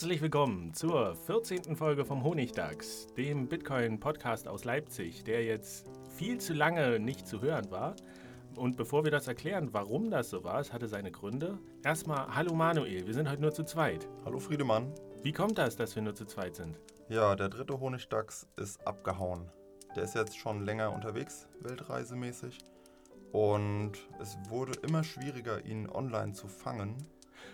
Herzlich willkommen zur 14. Folge vom Honigdachs, dem Bitcoin-Podcast aus Leipzig, der jetzt viel zu lange nicht zu hören war. Und bevor wir das erklären, warum das so war, es hatte seine Gründe. Erstmal, hallo Manuel, wir sind heute nur zu zweit. Hallo Friedemann. Wie kommt das, dass wir nur zu zweit sind? Ja, der dritte Honigdachs ist abgehauen. Der ist jetzt schon länger unterwegs, weltreisemäßig. Und es wurde immer schwieriger, ihn online zu fangen.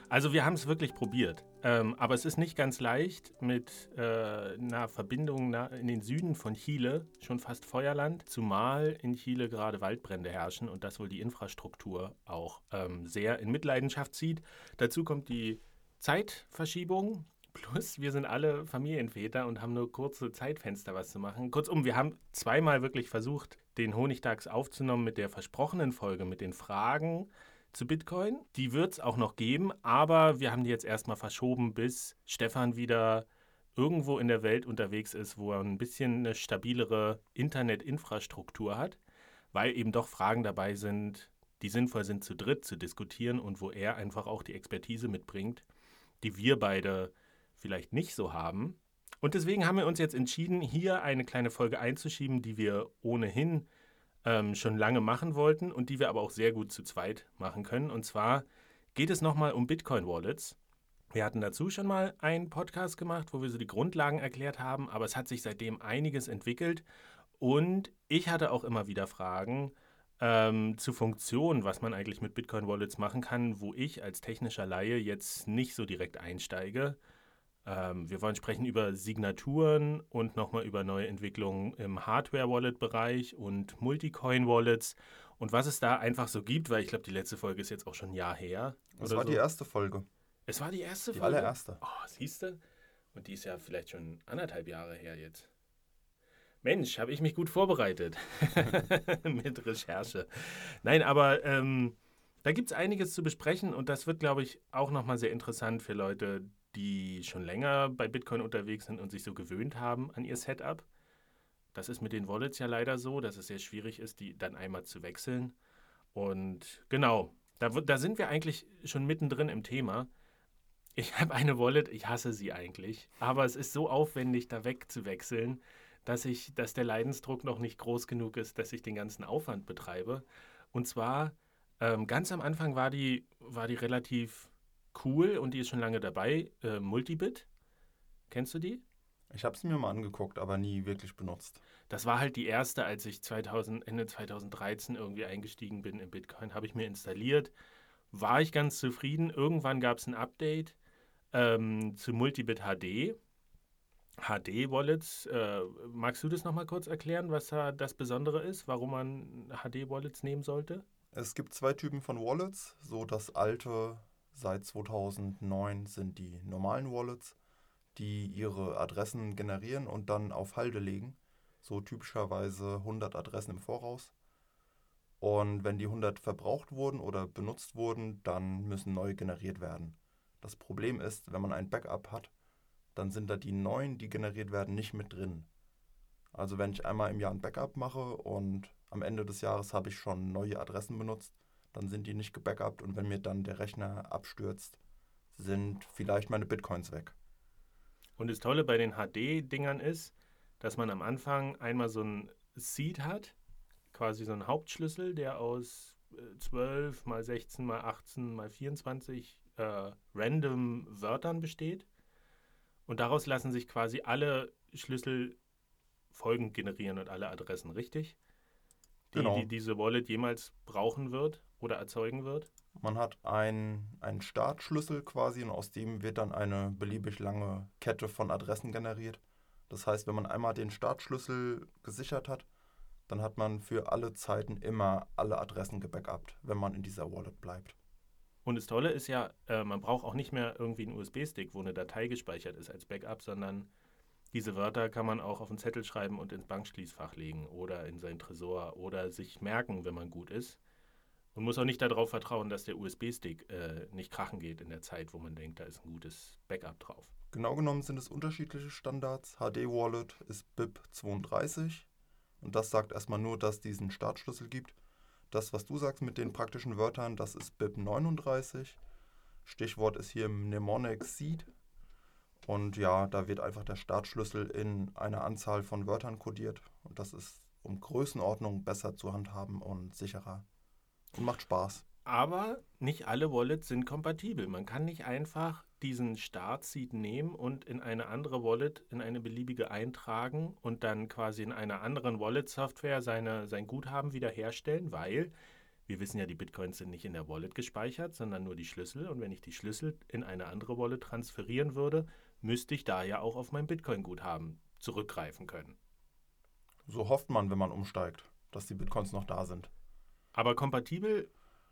Also wir haben es wirklich probiert. Ähm, aber es ist nicht ganz leicht mit äh, einer Verbindung in den Süden von Chile, schon fast Feuerland, zumal in Chile gerade Waldbrände herrschen und das wohl die Infrastruktur auch ähm, sehr in Mitleidenschaft zieht. Dazu kommt die Zeitverschiebung. Plus, wir sind alle Familienväter und haben nur kurze Zeitfenster, was zu machen. Kurzum, wir haben zweimal wirklich versucht, den Honigtags aufzunehmen mit der versprochenen Folge, mit den Fragen, zu Bitcoin. Die wird es auch noch geben, aber wir haben die jetzt erstmal verschoben, bis Stefan wieder irgendwo in der Welt unterwegs ist, wo er ein bisschen eine stabilere Internetinfrastruktur hat, weil eben doch Fragen dabei sind, die sinnvoll sind, zu dritt zu diskutieren und wo er einfach auch die Expertise mitbringt, die wir beide vielleicht nicht so haben. Und deswegen haben wir uns jetzt entschieden, hier eine kleine Folge einzuschieben, die wir ohnehin ähm, schon lange machen wollten und die wir aber auch sehr gut zu zweit machen können. Und zwar geht es nochmal um Bitcoin-Wallets. Wir hatten dazu schon mal einen Podcast gemacht, wo wir so die Grundlagen erklärt haben, aber es hat sich seitdem einiges entwickelt und ich hatte auch immer wieder Fragen ähm, zu Funktionen, was man eigentlich mit Bitcoin-Wallets machen kann, wo ich als technischer Laie jetzt nicht so direkt einsteige. Ähm, wir wollen sprechen über Signaturen und nochmal über neue Entwicklungen im Hardware-Wallet-Bereich und Multicoin-Wallets und was es da einfach so gibt, weil ich glaube, die letzte Folge ist jetzt auch schon ein Jahr her. Es war so. die erste Folge. Es war die erste die Folge? Die allererste. Oh, siehst du? Und die ist ja vielleicht schon anderthalb Jahre her jetzt. Mensch, habe ich mich gut vorbereitet mit Recherche. Nein, aber ähm, da gibt es einiges zu besprechen und das wird, glaube ich, auch nochmal sehr interessant für Leute, die schon länger bei Bitcoin unterwegs sind und sich so gewöhnt haben an ihr Setup. Das ist mit den Wallets ja leider so, dass es sehr schwierig ist, die dann einmal zu wechseln. Und genau, da, da sind wir eigentlich schon mittendrin im Thema. Ich habe eine Wallet, ich hasse sie eigentlich, aber es ist so aufwendig, da wegzuwechseln, dass ich, dass der Leidensdruck noch nicht groß genug ist, dass ich den ganzen Aufwand betreibe. Und zwar ähm, ganz am Anfang war die, war die relativ cool und die ist schon lange dabei. Äh, Multibit. Kennst du die? Ich habe sie mir mal angeguckt, aber nie wirklich benutzt. Das war halt die erste, als ich 2000, Ende 2013 irgendwie eingestiegen bin in Bitcoin, habe ich mir installiert. War ich ganz zufrieden. Irgendwann gab es ein Update ähm, zu Multibit HD. HD-Wallets. Äh, magst du das nochmal kurz erklären, was da das Besondere ist, warum man HD-Wallets nehmen sollte? Es gibt zwei Typen von Wallets. So das alte Seit 2009 sind die normalen Wallets, die ihre Adressen generieren und dann auf Halde legen. So typischerweise 100 Adressen im Voraus. Und wenn die 100 verbraucht wurden oder benutzt wurden, dann müssen neue generiert werden. Das Problem ist, wenn man ein Backup hat, dann sind da die neuen, die generiert werden, nicht mit drin. Also wenn ich einmal im Jahr ein Backup mache und am Ende des Jahres habe ich schon neue Adressen benutzt, dann sind die nicht gebackupt und wenn mir dann der Rechner abstürzt, sind vielleicht meine Bitcoins weg. Und das Tolle bei den HD-Dingern ist, dass man am Anfang einmal so ein Seed hat, quasi so ein Hauptschlüssel, der aus 12 äh, mal 16 mal 18 mal 24 äh, random Wörtern besteht. Und daraus lassen sich quasi alle Schlüssel folgend generieren und alle Adressen, richtig? Die, Genau. die diese Wallet jemals brauchen wird oder erzeugen wird. Man hat ein- einen Startschlüssel quasi und aus dem wird dann eine beliebig lange Kette von Adressen generiert. Das heißt, wenn man einmal den Startschlüssel gesichert hat, dann hat man für alle Zeiten immer alle Adressen gebackupt, wenn man in dieser Wallet bleibt. Und das Tolle ist ja, äh, man braucht auch nicht mehr irgendwie einen USB-Stick, wo eine Datei gespeichert ist als Backup, sondern diese Wörter kann man auch auf einen Zettel schreiben und ins Bankschließfach legen oder in sein Tresor oder sich merken, wenn man gut ist. Und muss auch nicht darauf vertrauen, dass der USB-Stick äh, nicht krachen geht in der Zeit, wo man denkt, da ist ein gutes Backup drauf. Genau genommen sind es unterschiedliche Standards. HD Wallet ist BIP 32 und das sagt erstmal nur, dass es diesen Startschlüssel gibt. Das, was du sagst mit den praktischen Wörtern, das ist BIP 39. Stichwort ist hier Mnemonic Seed. Und ja, da wird einfach der Startschlüssel in einer Anzahl von Wörtern kodiert. Und das ist um Größenordnung besser zu handhaben und sicherer. Und macht Spaß. Aber nicht alle Wallets sind kompatibel. Man kann nicht einfach diesen Startseed nehmen und in eine andere Wallet, in eine beliebige eintragen und dann quasi in einer anderen Wallet-Software seine, sein Guthaben wiederherstellen, weil wir wissen ja, die Bitcoins sind nicht in der Wallet gespeichert, sondern nur die Schlüssel. Und wenn ich die Schlüssel in eine andere Wallet transferieren würde, müsste ich da ja auch auf mein Bitcoin-Guthaben zurückgreifen können. So hofft man, wenn man umsteigt, dass die Bitcoins noch da sind. Aber kompatibel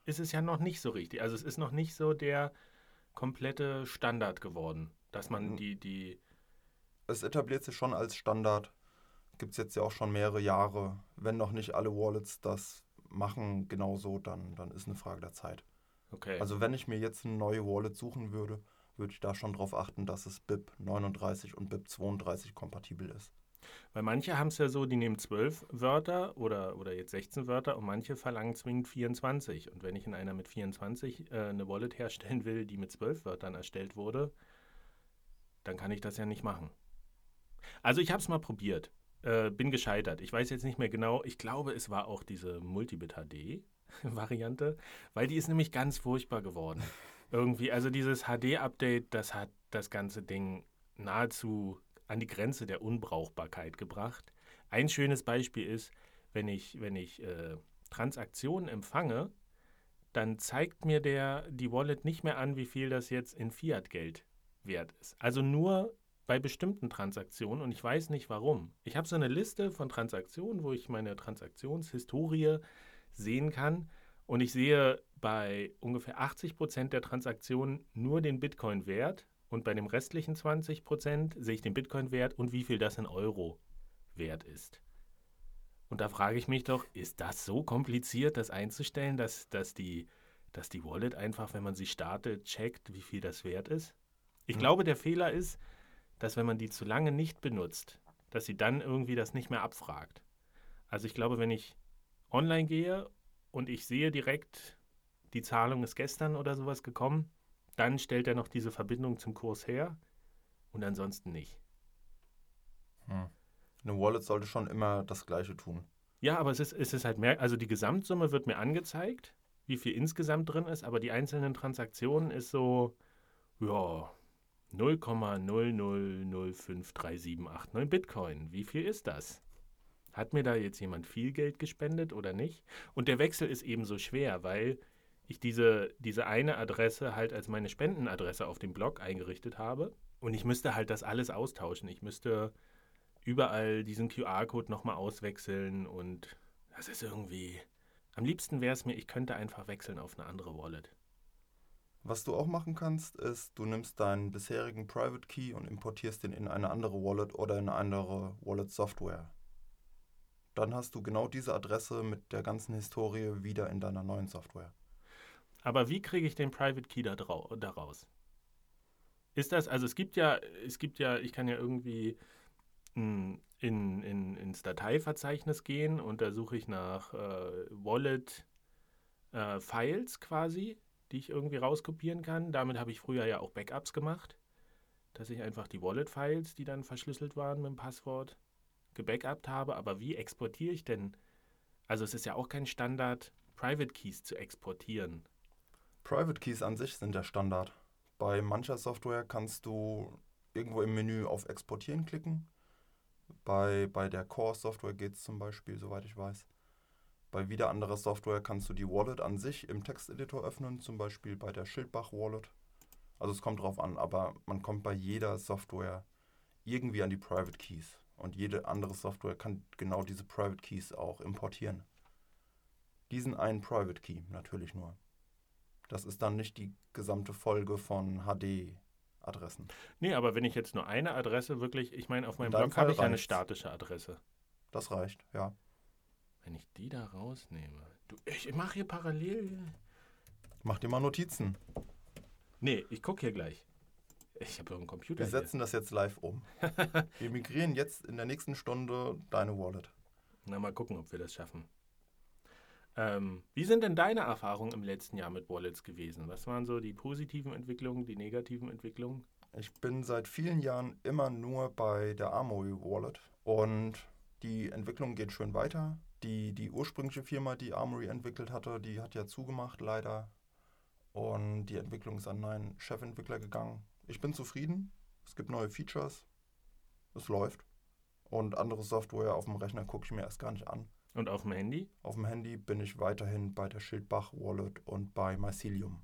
ist es ja noch nicht so richtig. Also es ist noch nicht so der komplette Standard geworden, dass man Mhm. die, die, es etabliert sich schon als Standard. Gibt es jetzt ja auch schon mehrere Jahre. Wenn noch nicht alle Wallets das machen genauso, dann, dann ist eine Frage der Zeit. okay. Also wenn ich mir jetzt eine neue Wallet suchen würde, würde ich da schon darauf achten, dass es BIP 39 und BIP 32 kompatibel ist. Weil manche haben es ja so, die nehmen zwölf Wörter oder, oder jetzt 16 Wörter und manche verlangen zwingend 24. Und wenn ich in einer mit 24 äh, eine Wallet herstellen will, die mit zwölf Wörtern erstellt wurde, dann kann ich das ja nicht machen. Also ich habe es mal probiert, äh, bin gescheitert. Ich weiß jetzt nicht mehr genau, ich glaube, es war auch diese Multibit HD Variante, weil die ist nämlich ganz furchtbar geworden. Irgendwie, also dieses HD-Update, das hat das ganze Ding nahezu an die Grenze der Unbrauchbarkeit gebracht. Ein schönes Beispiel ist, wenn ich, wenn ich äh, Transaktionen empfange, dann zeigt mir der die Wallet nicht mehr an, wie viel das jetzt in Fiat-Geld wert ist. Also nur bei bestimmten Transaktionen und ich weiß nicht warum. Ich habe so eine Liste von Transaktionen, wo ich meine Transaktionshistorie sehen kann und ich sehe bei ungefähr 80 Prozent der Transaktionen nur den Bitcoin-Wert und bei dem restlichen 20 Prozent sehe ich den Bitcoin-Wert und wie viel das in Euro wert ist. Und da frage ich mich doch, ist das so kompliziert, das einzustellen, dass, dass, die, dass die Wallet einfach, wenn man sie startet, checkt, wie viel das wert ist? Ich Hm. glaube, der Fehler ist, dass wenn man die zu lange nicht benutzt, dass sie dann irgendwie das nicht mehr abfragt. Also ich glaube, wenn ich online gehe und ich sehe direkt, die Zahlung ist gestern oder sowas gekommen, dann stellt er noch diese Verbindung zum Kurs her und ansonsten nicht. Eine Wallet sollte schon immer das Gleiche tun. Ja, aber es ist, es ist halt mehr, also die Gesamtsumme wird mir angezeigt, wie viel insgesamt drin ist, aber die einzelnen Transaktionen ist so, ja, 0,00053789 Bitcoin. Wie viel ist das? Hat mir da jetzt jemand viel Geld gespendet oder nicht? Und der Wechsel ist ebenso schwer, weil ich diese, diese eine Adresse halt als meine Spendenadresse auf dem Blog eingerichtet habe. Und ich müsste halt das alles austauschen. Ich müsste überall diesen QR-Code nochmal auswechseln und das ist irgendwie. Am liebsten wäre es mir, ich könnte einfach wechseln auf eine andere Wallet. Was du auch machen kannst, ist, du nimmst deinen bisherigen Private Key und importierst den in eine andere Wallet oder in eine andere Wallet-Software. Dann hast du genau diese Adresse mit der ganzen Historie wieder in deiner neuen Software. Aber wie kriege ich den Private Key da daraus? Ist das, also es gibt ja, es gibt ja, ich kann ja irgendwie mh, in, in, ins Dateiverzeichnis gehen und da suche ich nach äh, Wallet äh, Files quasi, die ich irgendwie rauskopieren kann. Damit habe ich früher ja auch Backups gemacht, dass ich einfach die Wallet Files, die dann verschlüsselt waren mit dem Passwort, gebackupt habe. Aber wie exportiere ich denn? Also es ist ja auch kein Standard, Private Keys zu exportieren. Private Keys an sich sind der Standard. Bei mancher Software kannst du irgendwo im Menü auf Exportieren klicken. Bei, bei der Core-Software geht es zum Beispiel, soweit ich weiß. Bei wieder anderer Software kannst du die Wallet an sich im Texteditor öffnen, zum Beispiel bei der Schildbach Wallet. Also es kommt drauf an, aber man kommt bei jeder Software irgendwie an die Private Keys. Und jede andere Software kann genau diese Private Keys auch importieren. Diesen einen Private Key natürlich nur. Das ist dann nicht die gesamte Folge von HD-Adressen. Nee, aber wenn ich jetzt nur eine Adresse wirklich, ich meine, auf meinem Blog habe ich ja eine statische Adresse. Das reicht, ja. Wenn ich die da rausnehme. Du, ich mache hier parallel. Mach dir mal Notizen. Nee, ich gucke hier gleich. Ich habe einen Computer. Wir hier. setzen das jetzt live um. Wir migrieren jetzt in der nächsten Stunde deine Wallet. Na, mal gucken, ob wir das schaffen. Ähm, wie sind denn deine Erfahrungen im letzten Jahr mit Wallets gewesen? Was waren so die positiven Entwicklungen, die negativen Entwicklungen? Ich bin seit vielen Jahren immer nur bei der Armory Wallet und die Entwicklung geht schön weiter. Die, die ursprüngliche Firma, die Armory entwickelt hatte, die hat ja zugemacht leider und die Entwicklung ist an einen Chefentwickler gegangen. Ich bin zufrieden. Es gibt neue Features. Es läuft. Und andere Software auf dem Rechner gucke ich mir erst gar nicht an. Und auf dem Handy? Auf dem Handy bin ich weiterhin bei der Schildbach Wallet und bei Mycelium.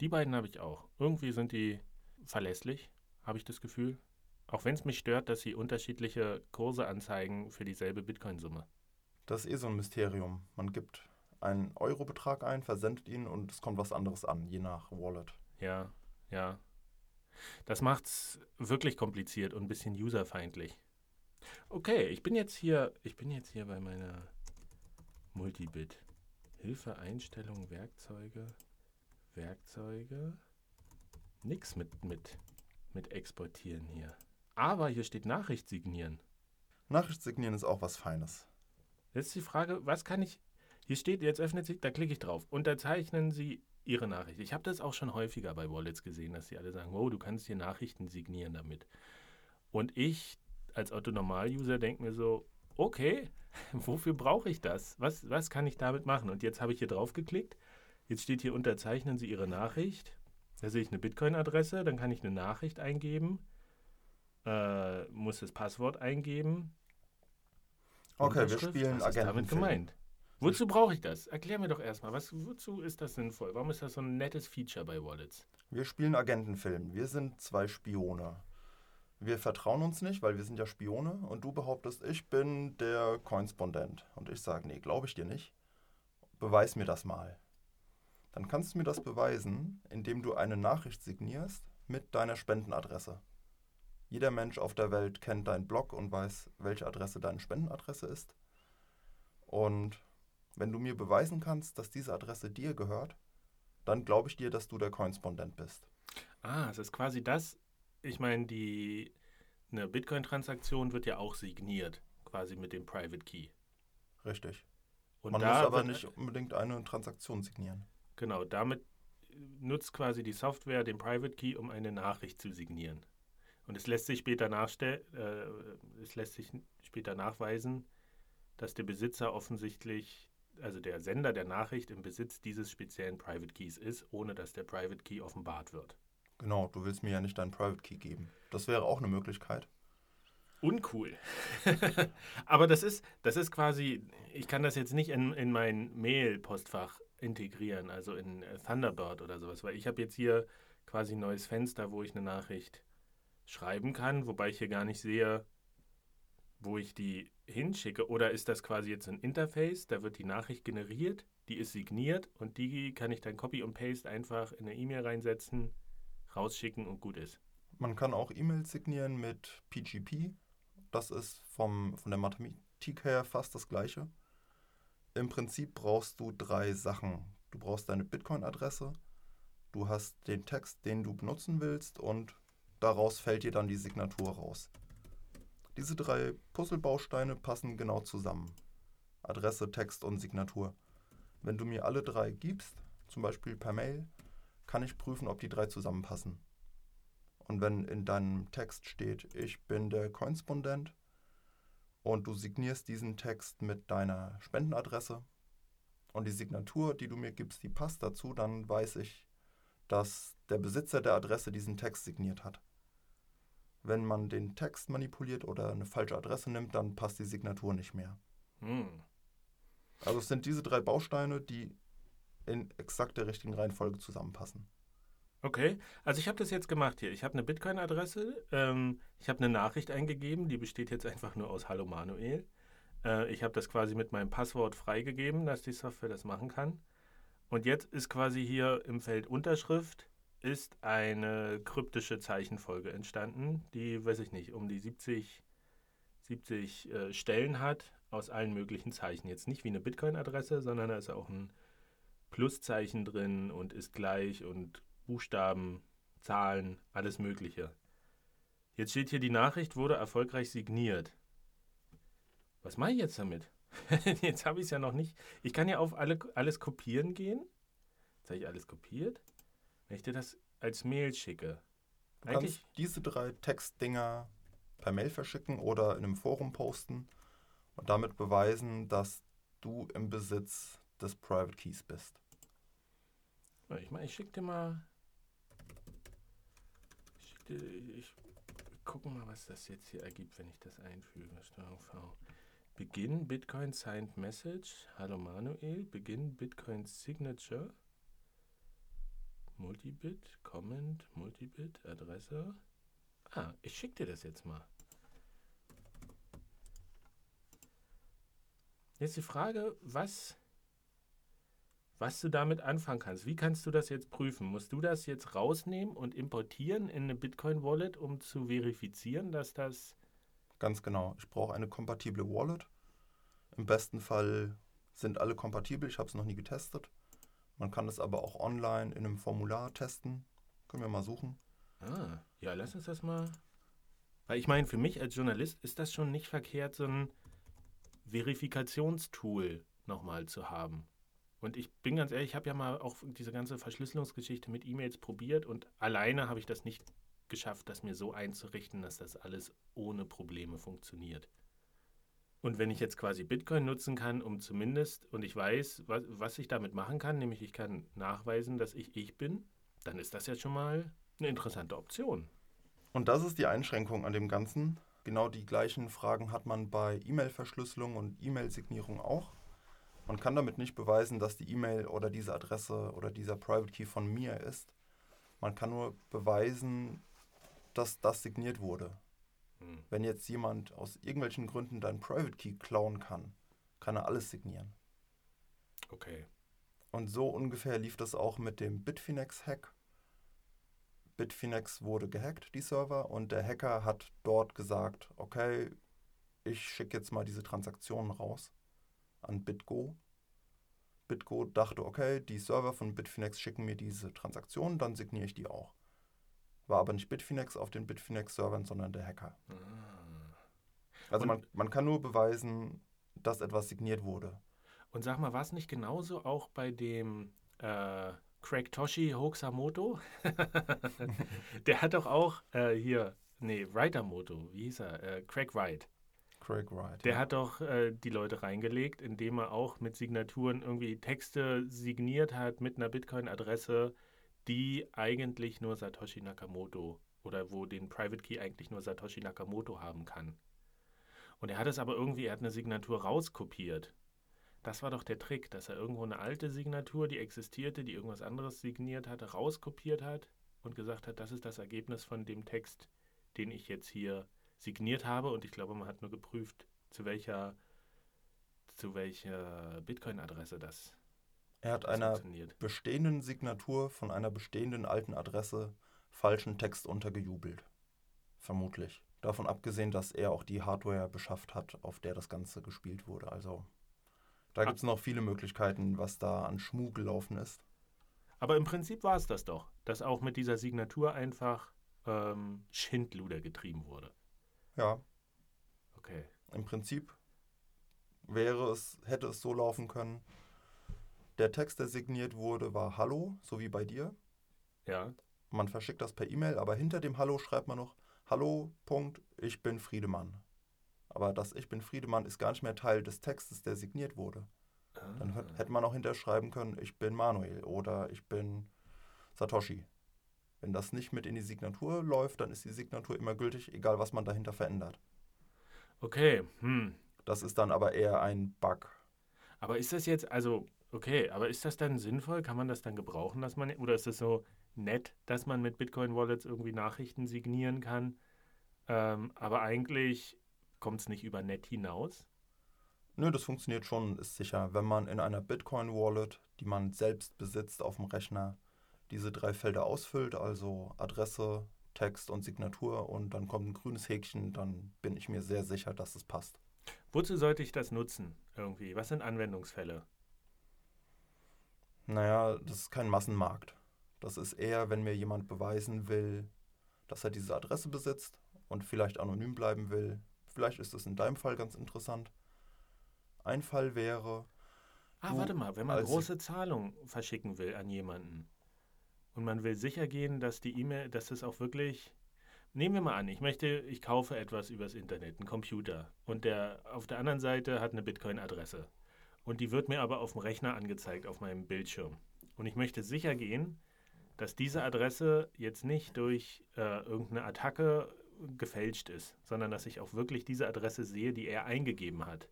Die beiden habe ich auch. Irgendwie sind die verlässlich, habe ich das Gefühl. Auch wenn es mich stört, dass sie unterschiedliche Kurse anzeigen für dieselbe Bitcoin-Summe. Das ist eh so ein Mysterium. Man gibt einen Eurobetrag ein, versendet ihn und es kommt was anderes an, je nach Wallet. Ja, ja. Das macht's wirklich kompliziert und ein bisschen userfeindlich. Okay, ich bin jetzt hier, ich bin jetzt hier bei meiner Multibit. Hilfe, Einstellungen, Werkzeuge, Werkzeuge. Nix mit, mit, mit exportieren hier. Aber hier steht Nachricht signieren. Nachricht signieren ist auch was Feines. Jetzt ist die Frage, was kann ich. Hier steht, jetzt öffnet sich, da klicke ich drauf. Unterzeichnen Sie Ihre Nachricht. Ich habe das auch schon häufiger bei Wallets gesehen, dass sie alle sagen, oh, du kannst hier Nachrichten signieren damit. Und ich als Otto-Normal-User denke mir so, okay, wofür brauche ich das? Was, was kann ich damit machen? Und jetzt habe ich hier drauf geklickt. Jetzt steht hier, unterzeichnen Sie Ihre Nachricht. Da sehe ich eine Bitcoin-Adresse, dann kann ich eine Nachricht eingeben, äh, muss das Passwort eingeben. Okay, wir spielen Was ist damit Agentenfilm. gemeint? Wozu brauche ich das? Erklär mir doch erstmal, was, wozu ist das sinnvoll? Warum ist das so ein nettes Feature bei Wallets? Wir spielen Agentenfilm. Wir sind zwei Spione. Wir vertrauen uns nicht, weil wir sind ja Spione und du behauptest, ich bin der Korrespondent. Und ich sage, nee, glaube ich dir nicht. Beweis mir das mal. Dann kannst du mir das beweisen, indem du eine Nachricht signierst mit deiner Spendenadresse. Jeder Mensch auf der Welt kennt deinen Blog und weiß, welche Adresse deine Spendenadresse ist. Und wenn du mir beweisen kannst, dass diese Adresse dir gehört, dann glaube ich dir, dass du der Korrespondent bist. Ah, es ist quasi das. Ich meine, die eine Bitcoin-Transaktion wird ja auch signiert, quasi mit dem Private Key. Richtig. Und Man muss aber nicht unbedingt eine Transaktion signieren. Genau, damit nutzt quasi die Software den Private Key, um eine Nachricht zu signieren. Und es lässt sich später nachstell, äh, es lässt sich später nachweisen, dass der Besitzer offensichtlich, also der Sender der Nachricht im Besitz dieses speziellen Private Keys ist, ohne dass der Private Key offenbart wird. Genau, du willst mir ja nicht deinen Private Key geben. Das wäre auch eine Möglichkeit. Uncool. Aber das ist, das ist quasi, ich kann das jetzt nicht in, in mein Mail-Postfach integrieren, also in äh, Thunderbird oder sowas, weil ich habe jetzt hier quasi ein neues Fenster, wo ich eine Nachricht schreiben kann, wobei ich hier gar nicht sehe, wo ich die hinschicke. Oder ist das quasi jetzt ein Interface, da wird die Nachricht generiert, die ist signiert und die kann ich dann Copy und Paste einfach in eine E-Mail reinsetzen, rausschicken und gut ist. Man kann auch E-Mails signieren mit PGP. Das ist vom, von der Mathematik her fast das gleiche. Im Prinzip brauchst du drei Sachen. Du brauchst deine Bitcoin-Adresse, du hast den Text, den du benutzen willst und daraus fällt dir dann die Signatur raus. Diese drei Puzzlebausteine passen genau zusammen. Adresse, Text und Signatur. Wenn du mir alle drei gibst, zum Beispiel per Mail, kann ich prüfen, ob die drei zusammenpassen. Und wenn in deinem Text steht, ich bin der Korrespondent und du signierst diesen Text mit deiner Spendenadresse und die Signatur, die du mir gibst, die passt dazu, dann weiß ich, dass der Besitzer der Adresse diesen Text signiert hat. Wenn man den Text manipuliert oder eine falsche Adresse nimmt, dann passt die Signatur nicht mehr. Hm. Also es sind diese drei Bausteine, die in exakt der richtigen Reihenfolge zusammenpassen. Okay, also ich habe das jetzt gemacht hier. Ich habe eine Bitcoin-Adresse, ähm, ich habe eine Nachricht eingegeben, die besteht jetzt einfach nur aus Hallo Manuel. Äh, ich habe das quasi mit meinem Passwort freigegeben, dass die Software das machen kann. Und jetzt ist quasi hier im Feld Unterschrift ist eine kryptische Zeichenfolge entstanden, die, weiß ich nicht, um die 70, 70 äh, Stellen hat aus allen möglichen Zeichen. Jetzt nicht wie eine Bitcoin-Adresse, sondern da ist auch ein Pluszeichen drin und ist gleich und Buchstaben, Zahlen, alles Mögliche. Jetzt steht hier, die Nachricht wurde erfolgreich signiert. Was mache ich jetzt damit? jetzt habe ich es ja noch nicht. Ich kann ja auf alle, alles kopieren gehen. Jetzt habe ich alles kopiert. Wenn ich dir das als Mail schicke. Du kannst diese drei Textdinger per Mail verschicken oder in einem Forum posten und damit beweisen, dass du im Besitz des Private Keys bist. Ich meine, ich schicke dir mal. Ich, schick dir, ich gucke mal, was das jetzt hier ergibt, wenn ich das einfüge. Steuerung V. Begin Bitcoin Signed Message. Hallo Manuel. Begin Bitcoin Signature. Multibit, Comment, Multibit, Adresse. Ah, ich schicke dir das jetzt mal. Jetzt die Frage, was, was du damit anfangen kannst. Wie kannst du das jetzt prüfen? Musst du das jetzt rausnehmen und importieren in eine Bitcoin-Wallet, um zu verifizieren, dass das... Ganz genau. Ich brauche eine kompatible Wallet. Im besten Fall sind alle kompatibel. Ich habe es noch nie getestet. Man kann es aber auch online in einem Formular testen. Können wir mal suchen. Ah, ja, lass uns das mal. Weil ich meine, für mich als Journalist ist das schon nicht verkehrt, so ein Verifikationstool nochmal zu haben. Und ich bin ganz ehrlich, ich habe ja mal auch diese ganze Verschlüsselungsgeschichte mit E-Mails probiert und alleine habe ich das nicht geschafft, das mir so einzurichten, dass das alles ohne Probleme funktioniert. Und wenn ich jetzt quasi Bitcoin nutzen kann, um zumindest, und ich weiß, was, was ich damit machen kann, nämlich ich kann nachweisen, dass ich ich bin, dann ist das ja schon mal eine interessante Option. Und das ist die Einschränkung an dem Ganzen. Genau die gleichen Fragen hat man bei E-Mail-Verschlüsselung und E-Mail-Signierung auch. Man kann damit nicht beweisen, dass die E-Mail oder diese Adresse oder dieser Private Key von mir ist. Man kann nur beweisen, dass das signiert wurde. Hm. Wenn jetzt jemand aus irgendwelchen Gründen deinen Private Key klauen kann, kann er alles signieren. Okay. Und so ungefähr lief das auch mit dem Bitfinex-Hack. Bitfinex wurde gehackt, die Server, und der Hacker hat dort gesagt, okay, ich schicke jetzt mal diese Transaktionen raus an BitGo. BitGo dachte, okay, die Server von Bitfinex schicken mir diese Transaktionen, dann signiere ich die auch. War aber nicht Bitfinex auf den Bitfinex-Servern, sondern der Hacker. Ah. Also man, man kann nur beweisen, dass etwas signiert wurde. Und sag mal, war es nicht genauso auch bei dem äh, Craig Toshi Hoaxamoto. der hat doch auch äh, hier, nee, Writermoto, wie hieß er? Äh, Craig Wright. Craig Wright. Der ja. hat doch äh, die Leute reingelegt, indem er auch mit Signaturen irgendwie Texte signiert hat mit einer Bitcoin-Adresse, die eigentlich nur Satoshi Nakamoto oder wo den Private Key eigentlich nur Satoshi Nakamoto haben kann. Und er hat es aber irgendwie, er hat eine Signatur rauskopiert das war doch der Trick, dass er irgendwo eine alte Signatur, die existierte, die irgendwas anderes signiert hatte, rauskopiert hat und gesagt hat, das ist das Ergebnis von dem Text, den ich jetzt hier signiert habe. Und ich glaube, man hat nur geprüft, zu welcher, zu welcher Bitcoin-Adresse das. Er hat einer bestehenden Signatur von einer bestehenden alten Adresse falschen Text untergejubelt. Vermutlich. Davon abgesehen, dass er auch die Hardware beschafft hat, auf der das Ganze gespielt wurde. Also da gibt es noch viele Möglichkeiten, was da an Schmuh gelaufen ist. Aber im Prinzip war es das doch, dass auch mit dieser Signatur einfach ähm, Schindluder getrieben wurde. Ja. Okay. Im Prinzip wäre es, hätte es so laufen können. Der Text, der signiert wurde, war Hallo, so wie bei dir. Ja. Man verschickt das per E-Mail, aber hinter dem Hallo schreibt man noch Hallo, Punkt, ich bin Friedemann. Aber das Ich bin Friedemann ist gar nicht mehr Teil des Textes, der signiert wurde. Ah. Dann hätte man auch hinterschreiben können, ich bin Manuel oder ich bin Satoshi. Wenn das nicht mit in die Signatur läuft, dann ist die Signatur immer gültig, egal was man dahinter verändert. Okay, hm. Das ist dann aber eher ein Bug. Aber ist das jetzt, also, okay, aber ist das dann sinnvoll? Kann man das dann gebrauchen, dass man, oder ist das so nett, dass man mit Bitcoin-Wallets irgendwie Nachrichten signieren kann? Ähm, aber eigentlich kommt es nicht über nett hinaus? Nö, das funktioniert schon, ist sicher. Wenn man in einer Bitcoin-Wallet, die man selbst besitzt auf dem Rechner, diese drei Felder ausfüllt, also Adresse, Text und Signatur und dann kommt ein grünes Häkchen, dann bin ich mir sehr sicher, dass es passt. Wozu sollte ich das nutzen irgendwie? Was sind Anwendungsfälle? Naja, das ist kein Massenmarkt. Das ist eher, wenn mir jemand beweisen will, dass er diese Adresse besitzt und vielleicht anonym bleiben will. Vielleicht ist es in deinem Fall ganz interessant. Ein Fall wäre. Ah, warte mal, wenn man große Zahlungen verschicken will an jemanden und man will sicher gehen, dass die E-Mail, dass es auch wirklich. Nehmen wir mal an, ich möchte, ich kaufe etwas übers Internet, einen Computer, und der auf der anderen Seite hat eine Bitcoin-Adresse. Und die wird mir aber auf dem Rechner angezeigt, auf meinem Bildschirm. Und ich möchte sicher gehen, dass diese Adresse jetzt nicht durch äh, irgendeine Attacke gefälscht ist, sondern dass ich auch wirklich diese Adresse sehe, die er eingegeben hat.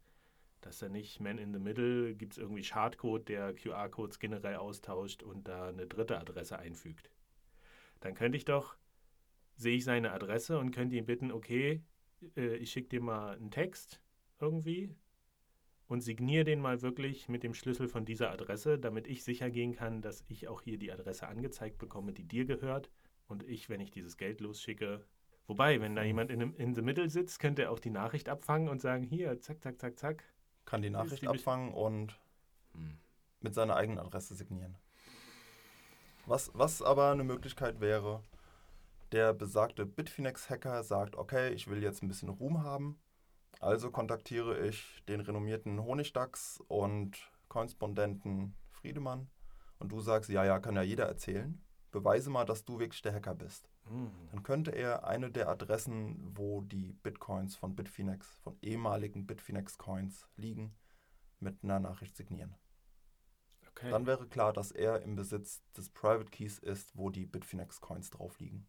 Dass da nicht Man in the Middle gibt es irgendwie Schadcode, der QR-Codes generell austauscht und da eine dritte Adresse einfügt. Dann könnte ich doch, sehe ich seine Adresse und könnte ihn bitten, okay, äh, ich schicke dir mal einen Text irgendwie und signiere den mal wirklich mit dem Schlüssel von dieser Adresse, damit ich sicher gehen kann, dass ich auch hier die Adresse angezeigt bekomme, die dir gehört und ich, wenn ich dieses Geld losschicke, Wobei, wenn da jemand in, in the middle sitzt, könnte er auch die Nachricht abfangen und sagen, hier, zack, zack, zack, zack kann die Nachricht die abfangen und hm. mit seiner eigenen Adresse signieren. Was, was aber eine Möglichkeit wäre, der besagte Bitfinex-Hacker sagt, okay, ich will jetzt ein bisschen Ruhm haben, also kontaktiere ich den renommierten Honigdachs und Korrespondenten Friedemann und du sagst, ja, ja, kann ja jeder erzählen. Beweise mal, dass du wirklich der Hacker bist. Mhm. Dann könnte er eine der Adressen, wo die Bitcoins von Bitfinex, von ehemaligen Bitfinex-Coins liegen, mit einer Nachricht signieren. Okay. Dann wäre klar, dass er im Besitz des Private Keys ist, wo die Bitfinex-Coins drauf liegen.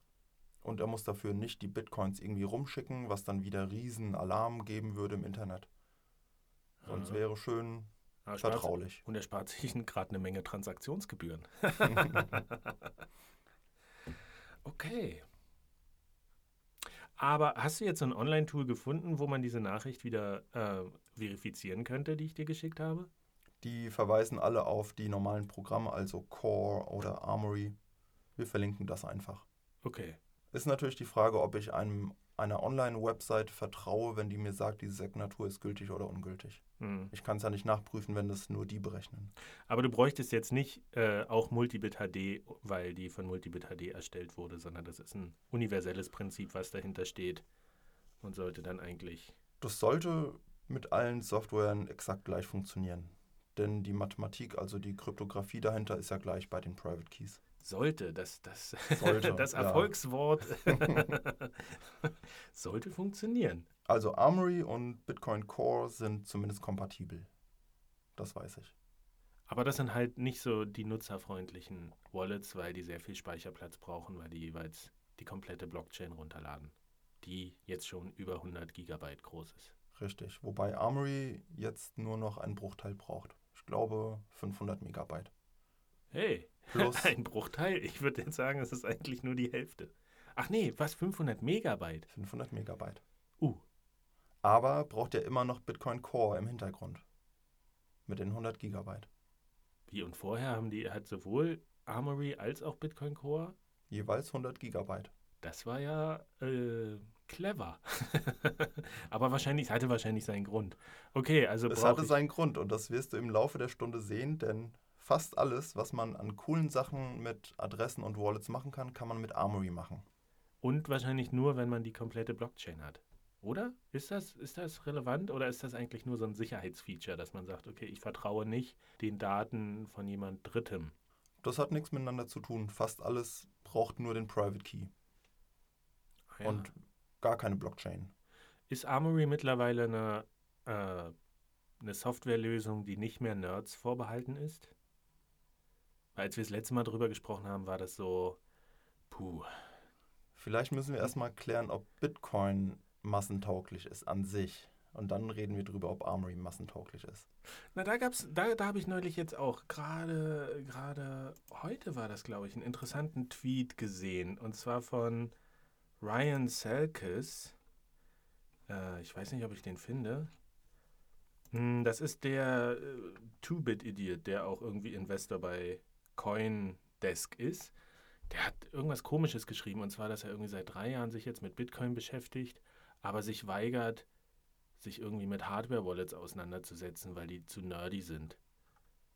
Und er muss dafür nicht die Bitcoins irgendwie rumschicken, was dann wieder riesen Alarm geben würde im Internet. Sonst wäre schön vertraulich. Und er spart sich gerade eine Menge Transaktionsgebühren. Okay. Aber hast du jetzt so ein Online-Tool gefunden, wo man diese Nachricht wieder äh, verifizieren könnte, die ich dir geschickt habe? Die verweisen alle auf die normalen Programme, also Core oder Armory. Wir verlinken das einfach. Okay. Ist natürlich die Frage, ob ich einem einer Online-Website vertraue, wenn die mir sagt, diese Signatur ist gültig oder ungültig. Hm. Ich kann es ja nicht nachprüfen, wenn das nur die berechnen. Aber du bräuchtest jetzt nicht äh, auch Multibit HD, weil die von Multibit HD erstellt wurde, sondern das ist ein universelles Prinzip, was dahinter steht und sollte dann eigentlich. Das sollte mit allen Softwaren exakt gleich funktionieren. Denn die Mathematik, also die Kryptographie dahinter, ist ja gleich bei den Private Keys. Sollte, das, das, sollte, das Erfolgswort sollte funktionieren. Also Armory und Bitcoin Core sind zumindest kompatibel. Das weiß ich. Aber das sind halt nicht so die nutzerfreundlichen Wallets, weil die sehr viel Speicherplatz brauchen, weil die jeweils die komplette Blockchain runterladen, die jetzt schon über 100 Gigabyte groß ist. Richtig, wobei Armory jetzt nur noch einen Bruchteil braucht. Ich glaube 500 Megabyte. Hey, Plus ein Bruchteil. Ich würde jetzt sagen, es ist eigentlich nur die Hälfte. Ach nee, was? 500 Megabyte? 500 Megabyte. Uh. Aber braucht ja immer noch Bitcoin Core im Hintergrund. Mit den 100 Gigabyte. Wie und vorher haben die hat sowohl Armory als auch Bitcoin Core? Jeweils 100 Gigabyte. Das war ja äh, clever. Aber wahrscheinlich, es hatte wahrscheinlich seinen Grund. Okay, also. Es hatte seinen Grund und das wirst du im Laufe der Stunde sehen, denn fast alles, was man an coolen Sachen mit Adressen und Wallets machen kann, kann man mit Armory machen. Und wahrscheinlich nur, wenn man die komplette Blockchain hat. Oder? Ist das, ist das relevant oder ist das eigentlich nur so ein Sicherheitsfeature, dass man sagt, okay, ich vertraue nicht den Daten von jemand Drittem? Das hat nichts miteinander zu tun. Fast alles braucht nur den Private Key. Ah ja. Und gar keine Blockchain. Ist Armory mittlerweile eine, äh, eine Softwarelösung, die nicht mehr Nerds vorbehalten ist? Als wir das letzte Mal drüber gesprochen haben, war das so, Puh. Vielleicht müssen wir erstmal klären, ob Bitcoin massentauglich ist an sich. Und dann reden wir darüber, ob Armory massentauglich ist. Na, da gab's, da, da habe ich neulich jetzt auch gerade, gerade heute war das, glaube ich, einen interessanten Tweet gesehen. Und zwar von Ryan Selkis. Äh, ich weiß nicht, ob ich den finde. Hm, das ist der äh, Two-Bit-Idiot, der auch irgendwie Investor bei Coindesk ist. Der hat irgendwas Komisches geschrieben, und zwar, dass er irgendwie seit drei Jahren sich jetzt mit Bitcoin beschäftigt, aber sich weigert, sich irgendwie mit Hardware-Wallets auseinanderzusetzen, weil die zu nerdy sind.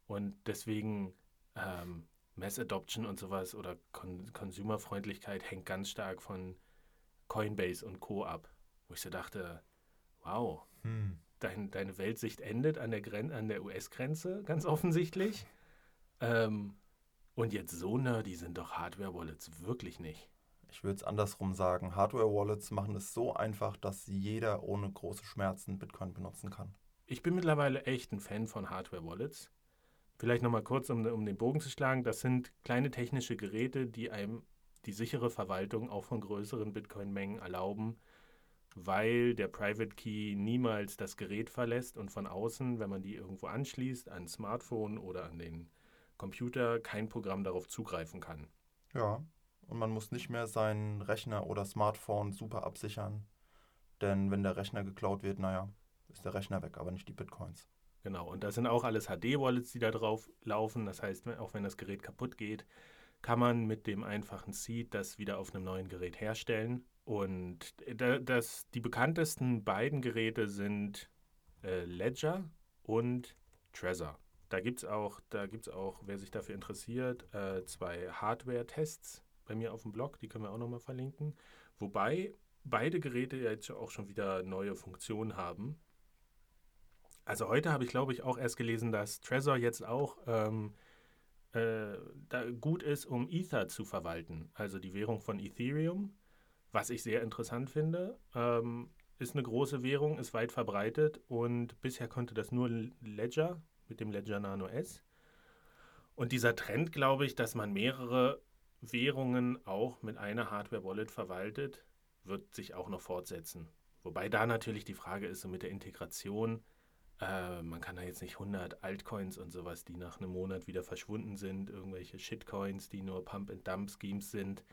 Und deswegen ähm, Mass Adoption und sowas oder Con Consumerfreundlichkeit hängt ganz stark von Coinbase und Co. ab. Wo ich so dachte, wow, hm. dein, deine Weltsicht endet an der, der US-Grenze, ganz offensichtlich. Ähm, und jetzt so nerdy sind doch Hardware-Wallets wirklich nicht. Ich würde es andersrum sagen. Hardware-Wallets machen es so einfach, dass jeder ohne große Schmerzen Bitcoin benutzen kann. Ich bin mittlerweile echt ein Fan von Hardware-Wallets. Vielleicht nochmal kurz, um, um den Bogen zu schlagen. Das sind kleine technische Geräte, die einem die sichere Verwaltung auch von größeren Bitcoin-Mengen erlauben, weil der Private Key niemals das Gerät verlässt und von außen, wenn man die irgendwo anschließt, an ein Smartphone oder an den Computer, kein Programm darauf zugreifen kann. Ja, und man muss nicht mehr seinen Rechner oder Smartphone super absichern. Denn wenn der Rechner geklaut wird, naja, ist der Rechner weg, aber nicht die Bitcoins. Genau, und das sind auch alles HD-Wallets, die da drauf laufen. Das heißt, auch wenn das Gerät kaputt geht, kann man mit dem einfachen Seed das wieder auf einem neuen Gerät herstellen. Und das, die bekanntesten beiden Geräte sind äh, Ledger und Trezor. Da gibt es auch, auch, wer sich dafür interessiert, äh, zwei Hardware-Tests bei mir auf dem Blog, die können wir auch nochmal verlinken. Wobei beide Geräte jetzt auch schon wieder neue Funktionen haben. Also heute habe ich, glaube ich, auch erst gelesen, dass Trezor jetzt auch ähm, äh, gut ist, um Ether zu verwalten, also die Währung von Ethereum, was ich sehr interessant finde. Ähm, ist eine große Währung, ist weit verbreitet und bisher konnte das nur Ledger mit dem Ledger Nano S. Und dieser Trend, glaube ich, dass man mehrere Währungen auch mit einer Hardware-Wallet verwaltet, wird sich auch noch fortsetzen. Wobei da natürlich die Frage ist, so mit der Integration, äh, man kann da jetzt nicht 100 Altcoins und sowas, die nach einem Monat wieder verschwunden sind, irgendwelche Shitcoins, die nur Pump-and-Dump-Schemes sind.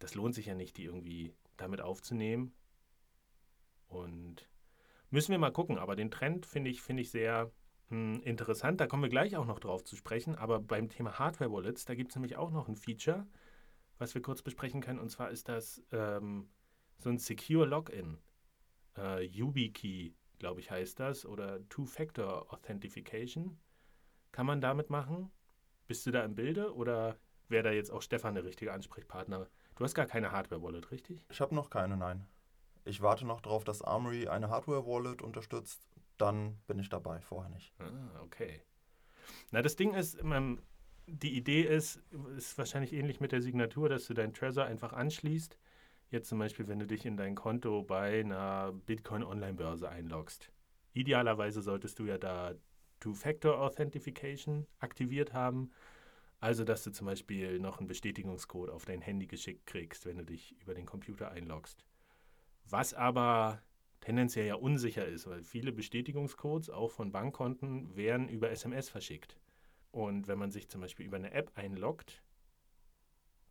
Das lohnt sich ja nicht, die irgendwie damit aufzunehmen. Und müssen wir mal gucken, aber den Trend finde ich, find ich sehr, interessant, da kommen wir gleich auch noch drauf zu sprechen, aber beim Thema Hardware-Wallets, da gibt es nämlich auch noch ein Feature, was wir kurz besprechen können, und zwar ist das ähm, so ein Secure Login. Äh, YubiKey, glaube ich, heißt das, oder Two-Factor Authentification. Kann man damit machen? Bist du da im Bilde oder wäre da jetzt auch Stefan der richtige Ansprechpartner? Du hast gar keine Hardware-Wallet, richtig? Ich habe noch keine, nein. Ich warte noch darauf, dass Armory eine Hardware-Wallet unterstützt dann bin ich dabei, vorher nicht. Ah, okay. Na, das Ding ist, man, die Idee ist, ist wahrscheinlich ähnlich mit der Signatur, dass du deinen Trezor einfach anschließt. Jetzt zum Beispiel, wenn du dich in dein Konto bei einer Bitcoin-Online-Börse einloggst. Idealerweise solltest du ja da Two-Factor Authentification aktiviert haben. Also, dass du zum Beispiel noch einen Bestätigungscode auf dein Handy geschickt kriegst, wenn du dich über den Computer einloggst. Was aber tendenziell ja unsicher ist, weil viele Bestätigungscodes auch von Bankkonten werden über SMS verschickt. Und wenn man sich zum Beispiel über eine App einloggt,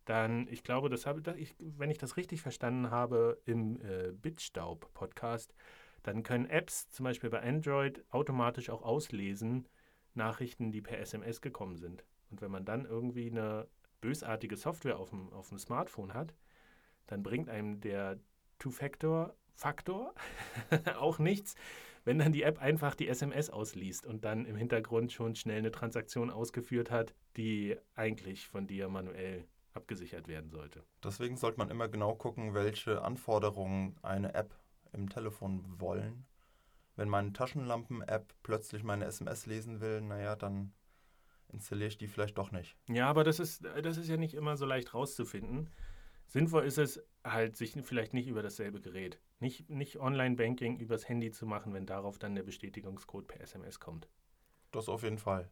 dann, ich glaube, das habe, ich, wenn ich das richtig verstanden habe im äh, Bitstaub-Podcast, dann können Apps zum Beispiel bei Android automatisch auch auslesen Nachrichten, die per SMS gekommen sind. Und wenn man dann irgendwie eine bösartige Software auf dem, auf dem Smartphone hat, dann bringt einem der Two-Factor Faktor, auch nichts, wenn dann die App einfach die SMS ausliest und dann im Hintergrund schon schnell eine Transaktion ausgeführt hat, die eigentlich von dir manuell abgesichert werden sollte. Deswegen sollte man immer genau gucken, welche Anforderungen eine App im Telefon wollen. Wenn meine Taschenlampen-App plötzlich meine SMS lesen will, naja, dann installiere ich die vielleicht doch nicht. Ja, aber das ist, das ist ja nicht immer so leicht rauszufinden. Sinnvoll ist es halt, sich vielleicht nicht über dasselbe Gerät, nicht, nicht Online-Banking übers Handy zu machen, wenn darauf dann der Bestätigungscode per SMS kommt. Das auf jeden Fall.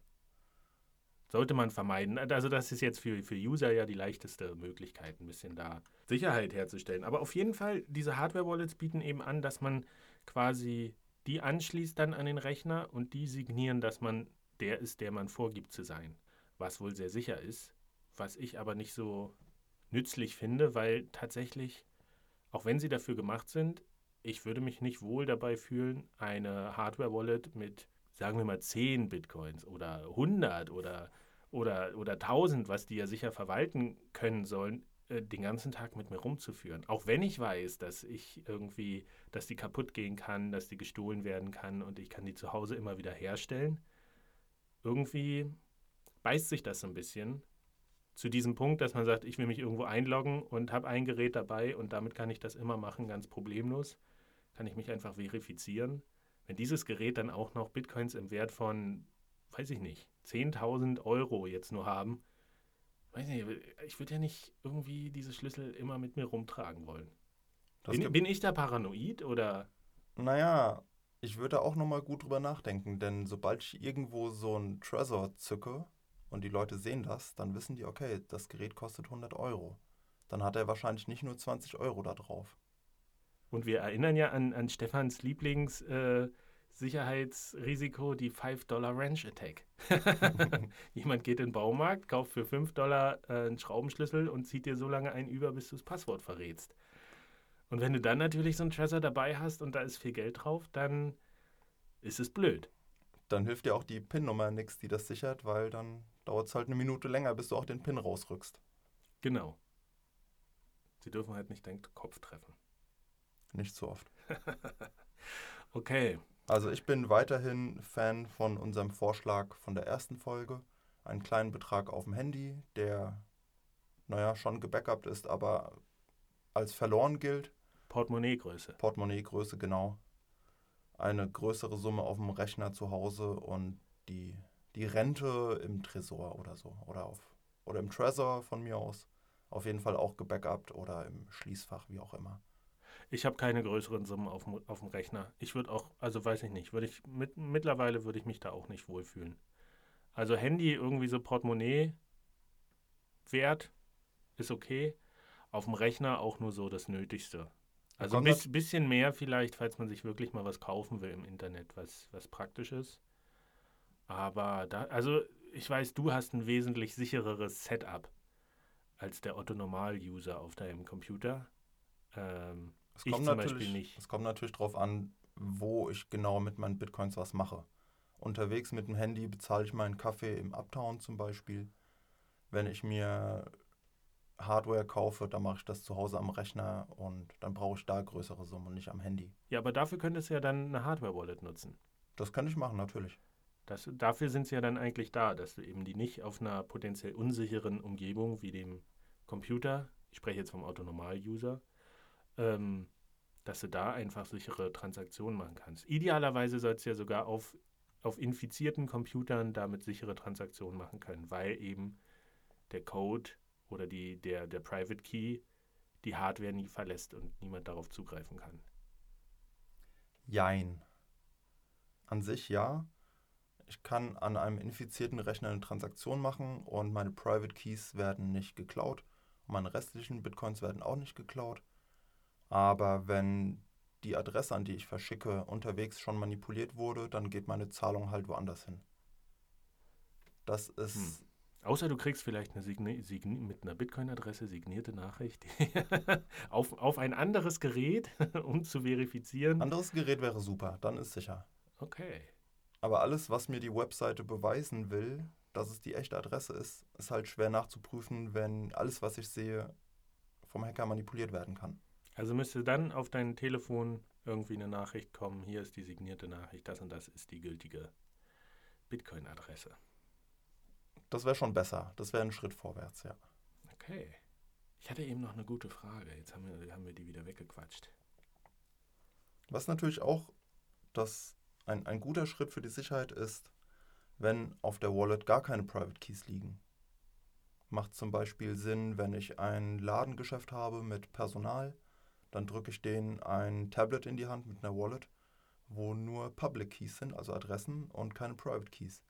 sollte man vermeiden. Also das ist jetzt für, für User ja die leichteste Möglichkeit, ein bisschen da Sicherheit herzustellen. Aber auf jeden Fall, diese Hardware-Wallets bieten eben an, dass man quasi die anschließt dann an den Rechner und die signieren, dass man der ist, der man vorgibt zu sein. Was wohl sehr sicher ist, was ich aber nicht so nützlich finde, weil tatsächlich, auch wenn sie dafür gemacht sind, ich würde mich nicht wohl dabei fühlen, eine Hardware-Wallet mit, sagen wir mal, 10 Bitcoins oder 100 oder, oder, oder 1000, was die ja sicher verwalten können sollen, äh, den ganzen Tag mit mir rumzuführen. Auch wenn ich weiß, dass ich irgendwie, dass die kaputt gehen kann, dass die gestohlen werden kann und ich kann die zu Hause immer wieder herstellen. Irgendwie beißt sich das so ein bisschen zu diesem Punkt, dass man sagt, ich will mich irgendwo einloggen und habe ein Gerät dabei und damit kann ich das immer machen, ganz problemlos. Kann ich mich einfach verifizieren. Wenn dieses Gerät dann auch noch Bitcoins im Wert von, weiß ich nicht, 10.000 Euro jetzt nur haben, weiß nicht, ich würde ja nicht irgendwie diese Schlüssel immer mit mir rumtragen wollen. Bin, bin, ich da paranoid oder? Naja, ich würde auch nochmal gut drüber nachdenken, denn sobald ich irgendwo so einen Treasure zücke und die Leute sehen das, dann wissen die, okay, das Gerät kostet 100 Euro. Dann hat er wahrscheinlich nicht nur 20 Euro da drauf. Und wir erinnern ja an, an Stefans Lieblings- äh, Sicherheitsrisiko die 5-Dollar-Wrench-Attack. Jemand geht in den Baumarkt, kauft für 5 Dollar äh, einen Schraubenschlüssel und zieht dir so lange einen über, bis du das Passwort verrätst. Und wenn du dann natürlich so einen Treasure dabei hast und da ist viel Geld drauf, dann ist es blöd. Dann hilft dir auch die PIN-Nummer nichts, die das sichert, weil dann dauert es halt eine Minute länger, bis du auch den PIN rausrückst. Genau. Sie dürfen halt nicht deinen Kopf treffen. Nicht so oft. okay, also ich bin weiterhin Fan von unserem Vorschlag von der ersten Folge. Einen kleinen Betrag auf dem Handy, der, naja, schon gebackupt ist, aber als verloren gilt. Portemonnaie-Größe. Portemonnaie-Größe, genau. Eine größere Summe auf dem Rechner zu Hause und die, die Rente im Tresor oder so. Oder, auf, oder im Tresor von mir aus. Auf jeden Fall auch gebackupt oder im Schließfach, wie auch immer. Ich habe keine größeren Summen auf, auf dem Rechner. Ich würde auch, also weiß ich nicht, würde ich mit, mittlerweile würde ich mich da auch nicht wohlfühlen. Also Handy irgendwie so Portemonnaie Wert ist okay. Auf dem Rechner auch nur so das Nötigste. Also ein bis, bisschen mehr vielleicht, falls man sich wirklich mal was kaufen will im Internet, was, was praktisch ist. Aber da, also ich weiß, du hast ein wesentlich sichereres Setup als der Otto-Normal-User auf deinem Computer. Ähm, es kommt, natürlich, es kommt natürlich darauf an, wo ich genau mit meinen Bitcoins was mache. Unterwegs mit dem Handy bezahle ich meinen Kaffee im Uptown zum Beispiel. Wenn ich mir Hardware kaufe, dann mache ich das zu Hause am Rechner und dann brauche ich da größere Summen und nicht am Handy. Ja, aber dafür könntest du ja dann eine Hardware-Wallet nutzen. Das könnte ich machen, natürlich. Das, dafür sind sie ja dann eigentlich da, dass du eben die nicht auf einer potenziell unsicheren Umgebung wie dem Computer, ich spreche jetzt vom Autonormal-User, ähm, dass du da einfach sichere Transaktionen machen kannst. Idealerweise sollst du ja sogar auf, auf infizierten Computern damit sichere Transaktionen machen können, weil eben der Code oder die, der, der Private Key die Hardware nie verlässt und niemand darauf zugreifen kann. Jein. An sich ja. Ich kann an einem infizierten Rechner eine Transaktion machen und meine Private Keys werden nicht geklaut. Meine restlichen Bitcoins werden auch nicht geklaut. Aber wenn die Adresse, an die ich verschicke, unterwegs schon manipuliert wurde, dann geht meine Zahlung halt woanders hin. Das ist. Hm. Außer du kriegst vielleicht eine Signi Signi mit einer Bitcoin-Adresse signierte Nachricht auf, auf ein anderes Gerät, um zu verifizieren. Anderes Gerät wäre super, dann ist sicher. Okay. Aber alles, was mir die Webseite beweisen will, dass es die echte Adresse ist, ist halt schwer nachzuprüfen, wenn alles, was ich sehe, vom Hacker manipuliert werden kann. Also müsste dann auf dein Telefon irgendwie eine Nachricht kommen, hier ist die signierte Nachricht, das und das ist die gültige Bitcoin-Adresse. Das wäre schon besser. Das wäre ein Schritt vorwärts, ja. Okay. Ich hatte eben noch eine gute Frage. Jetzt haben wir, haben wir die wieder weggequatscht. Was natürlich auch das ein, ein guter Schritt für die Sicherheit ist, wenn auf der Wallet gar keine Private Keys liegen. Macht zum Beispiel Sinn, wenn ich ein Ladengeschäft habe mit Personal dann drücke ich denen ein Tablet in die Hand mit einer Wallet, wo nur Public Keys sind, also Adressen und keine Private Keys.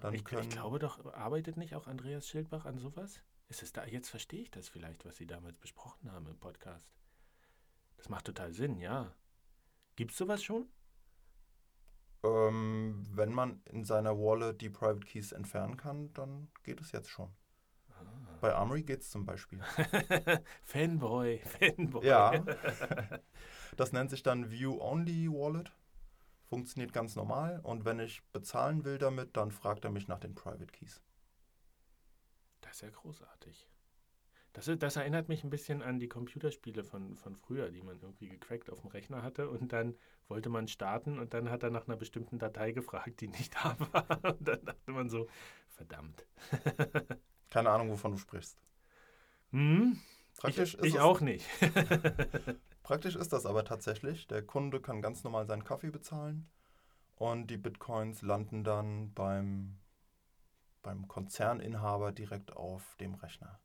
Dann Ich, ich glaube doch, arbeitet nicht auch Andreas Schildbach an sowas? Ist es da, jetzt verstehe ich das vielleicht, was Sie damals besprochen haben im Podcast. Das macht total Sinn, ja. Gibt es sowas schon? Ähm, wenn man in seiner Wallet die Private Keys entfernen kann, dann geht es jetzt schon. Ah. Bei Armory geht es zum Beispiel. Fanboy, Fanboy. Ja. Das nennt sich dann View-Only Wallet. Funktioniert ganz normal. Und wenn ich bezahlen will damit, dann fragt er mich nach den Private Keys. Das ist ja großartig. Das, das erinnert mich ein bisschen an die Computerspiele von, von früher, die man irgendwie gecrackt auf dem Rechner hatte und dann wollte man starten und dann hat er nach einer bestimmten Datei gefragt, die nicht da war. Und dann dachte man so, verdammt. Keine Ahnung, wovon du sprichst. Hm? Praktisch, ich ich es, auch nicht. praktisch ist das aber tatsächlich. Der Kunde kann ganz normal seinen Kaffee bezahlen und die Bitcoins landen dann beim, beim Konzerninhaber direkt auf dem Rechner.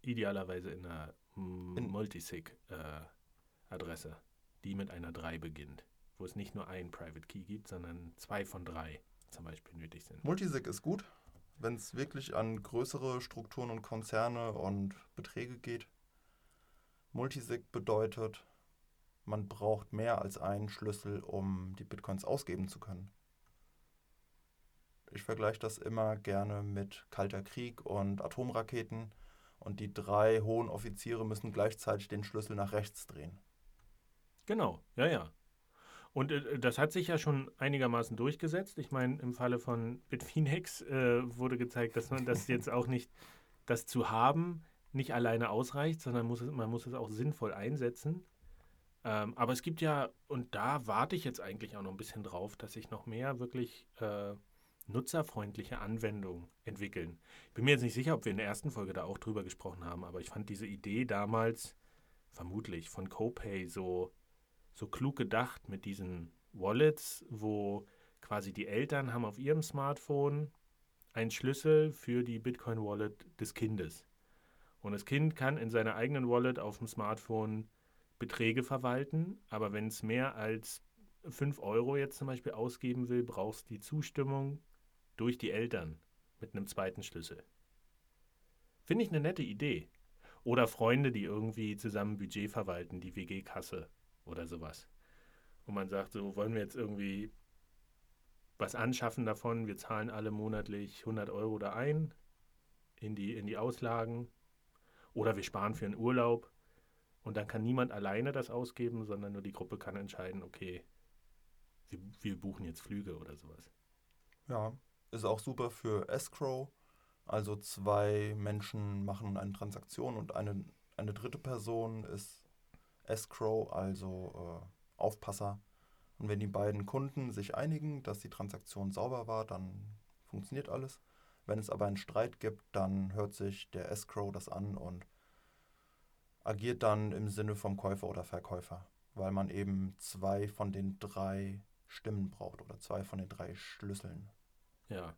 Idealerweise in einer In- Multisig-Adresse, die mit einer 3 beginnt, wo es nicht nur einen Private Key gibt, sondern zwei von drei zum Beispiel nötig sind. Multisig ist gut, wenn es wirklich an größere Strukturen und Konzerne und Beträge geht. Multisig bedeutet, man braucht mehr als einen Schlüssel, um die Bitcoins ausgeben zu können. Ich vergleiche das immer gerne mit Kalter Krieg und Atomraketen und die drei hohen Offiziere müssen gleichzeitig den Schlüssel nach rechts drehen. Genau, ja, ja. Und äh, das hat sich ja schon einigermaßen durchgesetzt. Ich meine, im Falle von Bitfinex äh, wurde gezeigt, dass man das jetzt auch nicht, das zu haben, nicht alleine ausreicht, sondern muss es, man muss es auch sinnvoll einsetzen. Ähm, aber es gibt ja, und da warte ich jetzt eigentlich auch noch ein bisschen drauf, dass sich noch mehr wirklich äh, nutzerfreundliche Anwendungen entwickeln. Ich bin mir jetzt nicht sicher, ob wir in der ersten Folge da auch drüber gesprochen haben, aber ich fand diese Idee damals, vermutlich, von CoPay so so klug gedacht mit diesen Wallets, wo quasi die Eltern haben auf ihrem Smartphone einen Schlüssel für die Bitcoin-Wallet des Kindes. Und das Kind kann in seiner eigenen Wallet auf dem Smartphone Beträge verwalten, aber wenn es mehr als 5 Euro jetzt zum Beispiel ausgeben will, brauchst du die Zustimmung durch die Eltern mit einem zweiten Schlüssel. Finde ich eine nette Idee. Oder Freunde, die irgendwie zusammen Budget verwalten, die WG-Kasse oder sowas. Und man sagt, so wollen wir jetzt irgendwie was anschaffen davon, wir zahlen alle monatlich 100 Euro da ein in die, in die Auslagen oder wir sparen für einen Urlaub und dann kann niemand alleine das ausgeben, sondern nur die Gruppe kann entscheiden, okay, wir, wir buchen jetzt Flüge oder sowas. Ja, ist auch super für Escrow. Also zwei Menschen machen eine Transaktion und eine, eine dritte Person ist Escrow, also äh, Aufpasser. Und wenn die beiden Kunden sich einigen, dass die Transaktion sauber war, dann funktioniert alles. Wenn es aber einen Streit gibt, dann hört sich der Escrow das an und agiert dann im Sinne vom Käufer oder Verkäufer, weil man eben zwei von den drei Stimmen braucht oder zwei von den drei Schlüsseln. Ja,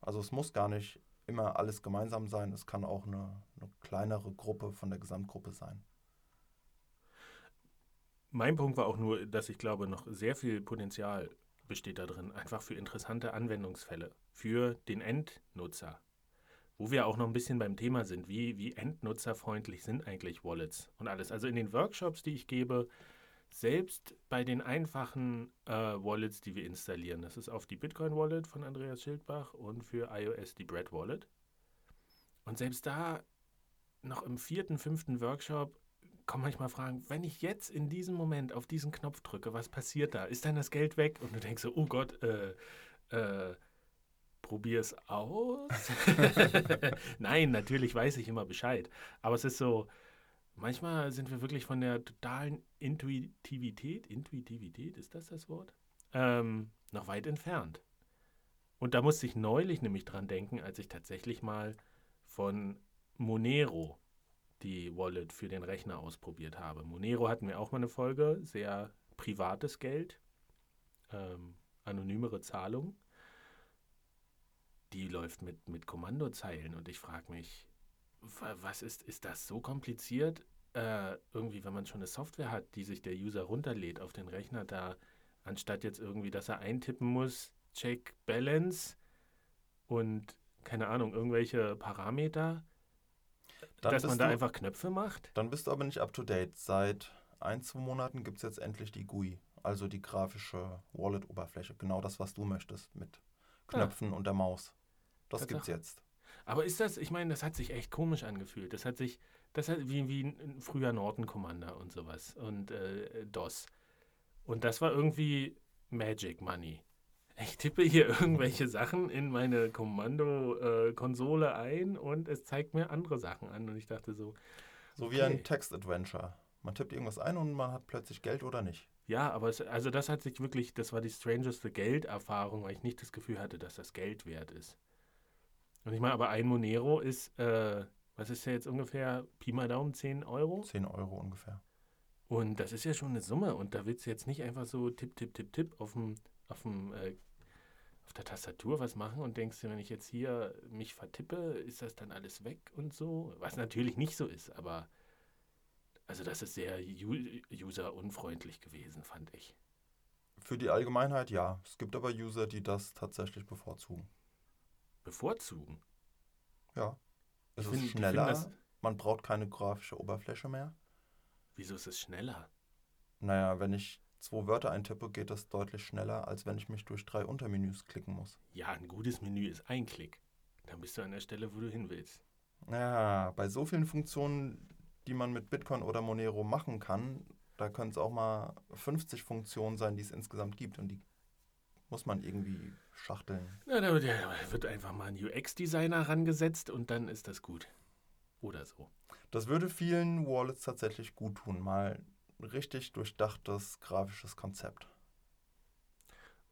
Also es muss gar nicht immer alles gemeinsam sein, es kann auch eine, eine kleinere Gruppe von der Gesamtgruppe sein. Mein Punkt war auch nur, dass ich glaube, noch sehr viel Potenzial besteht da drin, einfach für interessante Anwendungsfälle, für den Endnutzer. Wo wir auch noch ein bisschen beim Thema sind, wie, wie endnutzerfreundlich sind eigentlich Wallets und alles. Also in den Workshops, die ich gebe, selbst bei den einfachen äh, Wallets, die wir installieren, das ist auf die Bitcoin Wallet von Andreas Schildbach und für iOS die Bread Wallet. Und selbst da noch im vierten, fünften Workshop kommen manchmal Fragen, wenn ich jetzt in diesem Moment auf diesen Knopf drücke, was passiert da? Ist dann das Geld weg? Und du denkst so, oh Gott, äh, äh, probier's aus. Nein, natürlich weiß ich immer Bescheid. Aber es ist so, manchmal sind wir wirklich von der totalen Intuitivität, Intuitivität, ist das das Wort? Ähm, noch weit entfernt. Und da musste ich neulich nämlich dran denken, als ich tatsächlich mal von Monero die Wallet für den Rechner ausprobiert habe. Monero hatten wir auch mal eine Folge, sehr privates Geld, ähm, anonymere Zahlung. Die läuft mit, mit Kommandozeilen und ich frage mich, wa- was ist, ist das so kompliziert? Äh, irgendwie, wenn man schon eine Software hat, die sich der User runterlädt auf den Rechner, da anstatt jetzt irgendwie, dass er eintippen muss, Check Balance und keine Ahnung, irgendwelche Parameter, Dann dass man da du- einfach Knöpfe macht? Dann bist du aber nicht up to date. Seit ein, zwei Monaten gibt es jetzt endlich die GUI, also die grafische Wallet-Oberfläche. Genau das, was du möchtest, mit Knöpfen und der Maus. Das gibt's Tatsache. jetzt. Aber ist das, ich meine, das hat sich echt komisch angefühlt. Das hat sich, das hat wie, wie ein früher Norton Commander und sowas und äh, DOS. Und das war irgendwie Magic Money. Ich tippe hier irgendwelche Sachen in meine Kommando-Konsole ein und es zeigt mir andere Sachen an. Und ich dachte so, So wie ein Okay. Text-Adventure. Man tippt irgendwas ein und man hat plötzlich Geld oder nicht. ja, aber es, also das hat sich wirklich, das war die strangeste Gelderfahrung, weil ich nicht das Gefühl hatte, dass das Geld wert ist. Und ich meine, aber ein Monero ist, äh, was ist der jetzt ungefähr, Pi mal Daumen, 10 Euro? 10 Euro ungefähr. Und das ist ja schon eine Summe. Und da willst du jetzt nicht einfach so tipp, tipp, tipp, tipp auf dem, auf dem, äh, auf der Tastatur was machen und denkst dir, wenn ich jetzt hier mich vertippe, ist das dann alles weg und so? Was natürlich nicht so ist, aber also das ist sehr userunfreundlich gewesen, fand ich. Für die Allgemeinheit ja. Es gibt aber User, die das tatsächlich bevorzugen. Bevorzugen. Ja. Es Ich ist find- schneller. man braucht keine grafische Oberfläche mehr. Wieso ist es schneller? Naja, wenn ich zwei Wörter eintippe, geht das deutlich schneller, als wenn ich mich durch drei Untermenüs klicken muss. Ja, ein gutes Menü ist ein Klick. Dann bist du an der Stelle, wo du hin willst. Ja, bei so vielen Funktionen, die man mit Bitcoin oder Monero machen kann, da können es auch mal 50 Funktionen sein, die es insgesamt gibt. Und die muss man irgendwie schachteln. Na, da wird, ja, da wird einfach mal ein UX-Designer rangesetzt und dann ist das gut. Oder so. Das würde vielen Wallets tatsächlich gut tun. Mal richtig durchdachtes grafisches Konzept.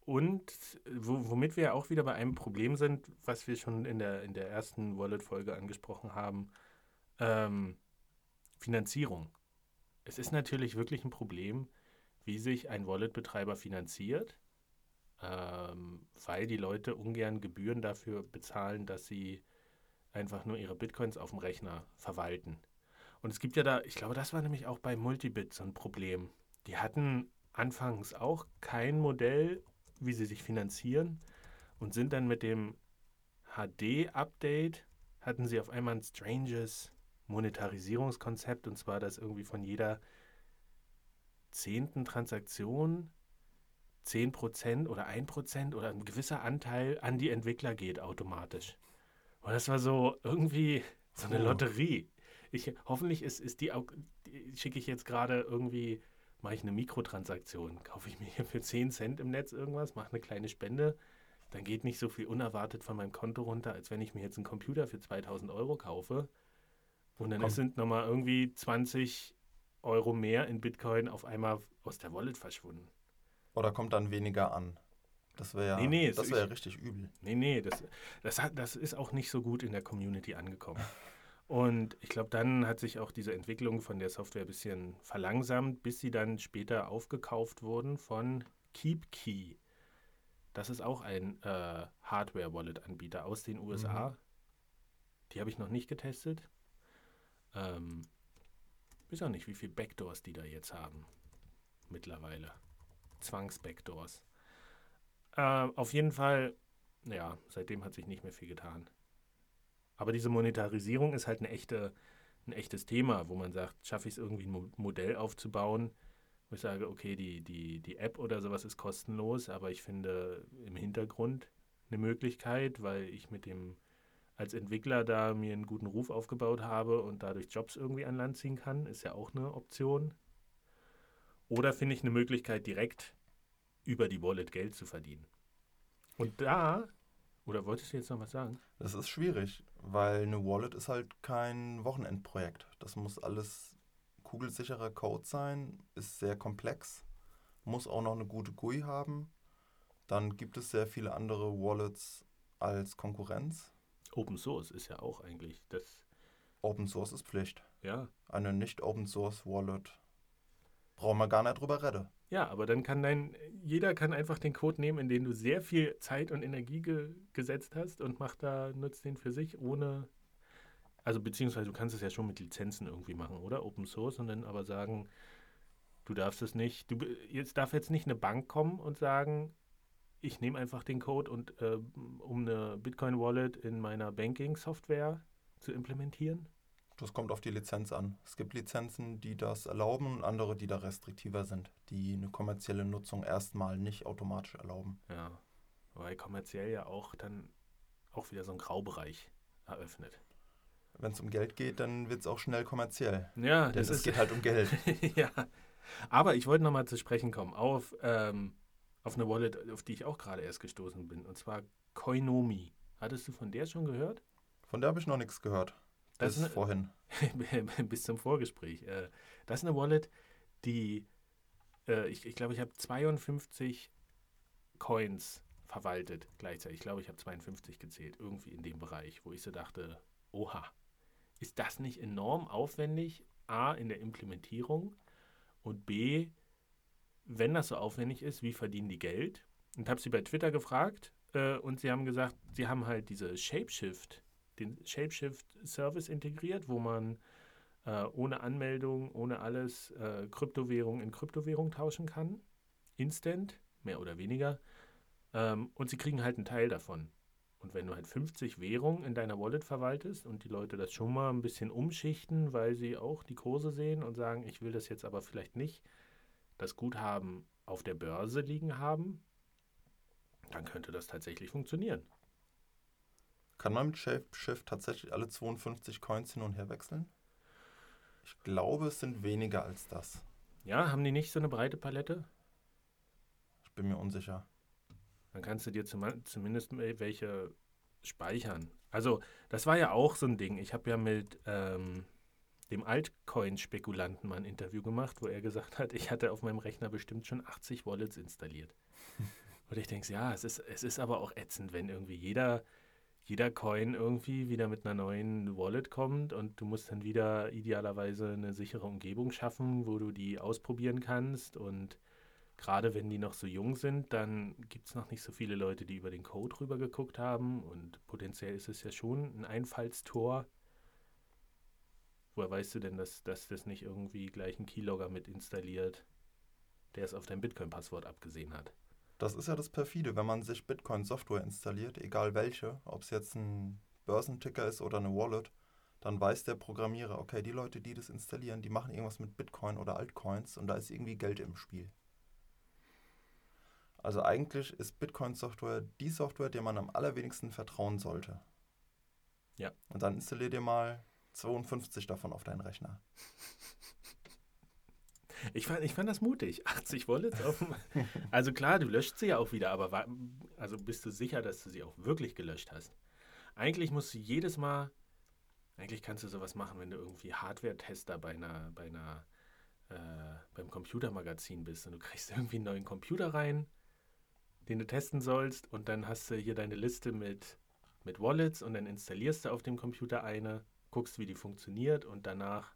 Und wo, womit wir auch wieder bei einem Problem sind, was wir schon in der, in der ersten Wallet-Folge angesprochen haben, ähm, Finanzierung. Es ist natürlich wirklich ein Problem, wie sich ein Wallet-Betreiber finanziert, ähm, weil die Leute ungern Gebühren dafür bezahlen, dass sie einfach nur ihre Bitcoins auf dem Rechner verwalten. Und es gibt ja da, ich glaube, das war nämlich auch bei Multibit so ein Problem. Die hatten anfangs auch kein Modell, wie sie sich finanzieren und sind dann mit dem HD-Update, hatten sie auf einmal ein stranges Monetarisierungskonzept und zwar, dass irgendwie von jeder zehnten Transaktion 10% oder 1% oder ein gewisser Anteil an die Entwickler geht automatisch. Und das war so irgendwie so eine Puh. Lotterie. Ich, hoffentlich ist, ist die, die schicke ich jetzt gerade irgendwie, mache ich eine Mikrotransaktion, kaufe ich mir hier für 10 Cent im Netz irgendwas, mache eine kleine Spende, dann geht nicht so viel unerwartet von meinem Konto runter, als wenn ich mir jetzt einen Computer für 2000 Euro kaufe. Und dann Komm. sind nochmal irgendwie 20 Euro mehr in Bitcoin auf einmal aus der Wallet verschwunden. Oder kommt dann weniger an? Das wäre ja, Nee, nee, das wär ich- richtig übel. Nee, nee, das, das, hat, das ist auch nicht so gut in der Community angekommen. Und ich glaube, dann hat sich auch diese Entwicklung von der Software ein bisschen verlangsamt, bis sie dann später aufgekauft wurden von KeepKey. Das ist auch ein äh, Hardware-Wallet-Anbieter aus den USA. Die habe ich noch nicht getestet. Ähm, weiß auch nicht, wie viele Backdoors die da jetzt haben. Mittlerweile. Zwangs-Backdoors. Äh, auf jeden Fall, ja, seitdem hat sich nicht mehr viel getan. Aber diese Monetarisierung ist halt eine echte, ein echtes Thema, wo man sagt, schaffe ich es irgendwie ein Mo Modell aufzubauen, wo ich sage, okay, die, die, die App oder sowas ist kostenlos, aber ich finde im Hintergrund eine Möglichkeit, weil ich mit dem als Entwickler da mir einen guten Ruf aufgebaut habe und dadurch Jobs irgendwie an Land ziehen kann, ist ja auch eine Option. Oder finde ich eine Möglichkeit, direkt über die Wallet Geld zu verdienen. Und da, oder wolltest du jetzt noch was sagen? Das ist schwierig, weil eine Wallet ist halt kein Wochenendprojekt. Das muss alles kugelsicherer Code sein, ist sehr komplex, muss auch noch eine gute GUI haben. Dann gibt es sehr viele andere Wallets als Konkurrenz. Open Source ist ja auch eigentlich das, Open Source ist Pflicht. ja. Eine nicht Open Source Wallet brauchen wir gar nicht drüber reden. Ja, aber dann kann dein, jeder kann einfach den Code nehmen, in den du sehr viel Zeit und Energie ge gesetzt hast und macht da, nutzt den für sich ohne, also beziehungsweise du kannst es ja schon mit Lizenzen irgendwie machen, oder? Open Source und dann aber sagen, du darfst es nicht, du, jetzt darf jetzt nicht eine Bank kommen und sagen, ich nehme einfach den Code und äh, um eine Bitcoin-Wallet in meiner Banking-Software zu implementieren? Das kommt auf die Lizenz an. Es gibt Lizenzen, die das erlauben und andere, die da restriktiver sind, die eine kommerzielle Nutzung erstmal nicht automatisch erlauben. Ja, weil kommerziell ja auch dann auch wieder so ein Graubereich eröffnet. Wenn es um Geld geht, dann wird es auch schnell kommerziell. Ja, Denn das es ist, geht halt um Geld. ja. Aber ich wollte nochmal zu sprechen kommen auf, ähm, auf eine Wallet, auf die ich auch gerade erst gestoßen bin. Und zwar Koinomi. Hattest du von der schon gehört? Von der habe ich noch nichts gehört. Das Das ist vorhin. Bis zum Vorgespräch. Äh, Das ist eine Wallet, die, äh, ich, ich glaube, ich habe 52 Coins verwaltet gleichzeitig. Ich glaube, ich habe 52 gezählt, irgendwie in dem Bereich, wo ich so dachte, oha, ist das nicht enorm aufwendig? A, in der Implementierung und B, wenn das so aufwendig ist, wie verdienen die Geld? Und habe sie bei Twitter gefragt äh, und sie haben gesagt, sie haben halt diese Shapeshift, den Shapeshift-Service integriert, wo man äh, ohne Anmeldung, ohne alles äh, Kryptowährung in Kryptowährung tauschen kann. Instant, mehr oder weniger. Ähm, und sie kriegen halt einen Teil davon. Und wenn du halt 50 Währungen in deiner Wallet verwaltest und die Leute das schon mal ein bisschen umschichten, weil sie auch die Kurse sehen und sagen, ich will das jetzt aber vielleicht nicht, das Guthaben auf der Börse liegen haben, dann könnte das tatsächlich funktionieren. Kann man mit Shapeshift tatsächlich alle 52 Coins hin und her wechseln? Ich glaube, es sind weniger als das. Ja, haben die nicht so eine breite Palette? Ich bin mir unsicher. Dann kannst du dir zum, zumindest welche speichern. Also, das war ja auch so ein Ding. Ich habe ja mit ähm, dem Altcoin-Spekulanten mal ein Interview gemacht, wo er gesagt hat, ich hatte auf meinem Rechner bestimmt schon 80 Wallets installiert. Und ich denke, ja, es ist, es ist aber auch ätzend, wenn irgendwie jeder, jeder Coin irgendwie wieder mit einer neuen Wallet kommt und du musst dann wieder idealerweise eine sichere Umgebung schaffen, wo du die ausprobieren kannst und gerade wenn die noch so jung sind, dann gibt es noch nicht so viele Leute, die über den Code rüber geguckt haben und potenziell ist es ja schon ein Einfallstor. Woher weißt du denn, dass, dass das nicht irgendwie gleich ein Keylogger mit installiert, der es auf dein Bitcoin-Passwort abgesehen hat? Das ist ja das perfide, wenn man sich Bitcoin-Software installiert, egal welche, ob es jetzt ein Börsenticker ist oder eine Wallet, dann weiß der Programmierer, okay, die Leute, die das installieren, die machen irgendwas mit Bitcoin oder Altcoins und da ist irgendwie Geld im Spiel. Also eigentlich ist Bitcoin-Software die Software, der man am allerwenigsten vertrauen sollte. Ja. Und dann installier dir mal 52 davon auf deinen Rechner. Ich fand, ich fand das mutig. 80 Wallets auf dem. Also klar, du löscht sie ja auch wieder, aber war, also bist du sicher, dass du sie auch wirklich gelöscht hast? Eigentlich musst du jedes Mal, eigentlich kannst du sowas machen, wenn du irgendwie Hardware-Tester bei einer, bei einer, äh, beim Computermagazin bist und du kriegst irgendwie einen neuen Computer rein, den du testen sollst und dann hast du hier deine Liste mit, mit Wallets und dann installierst du auf dem Computer eine, guckst, wie die funktioniert und danach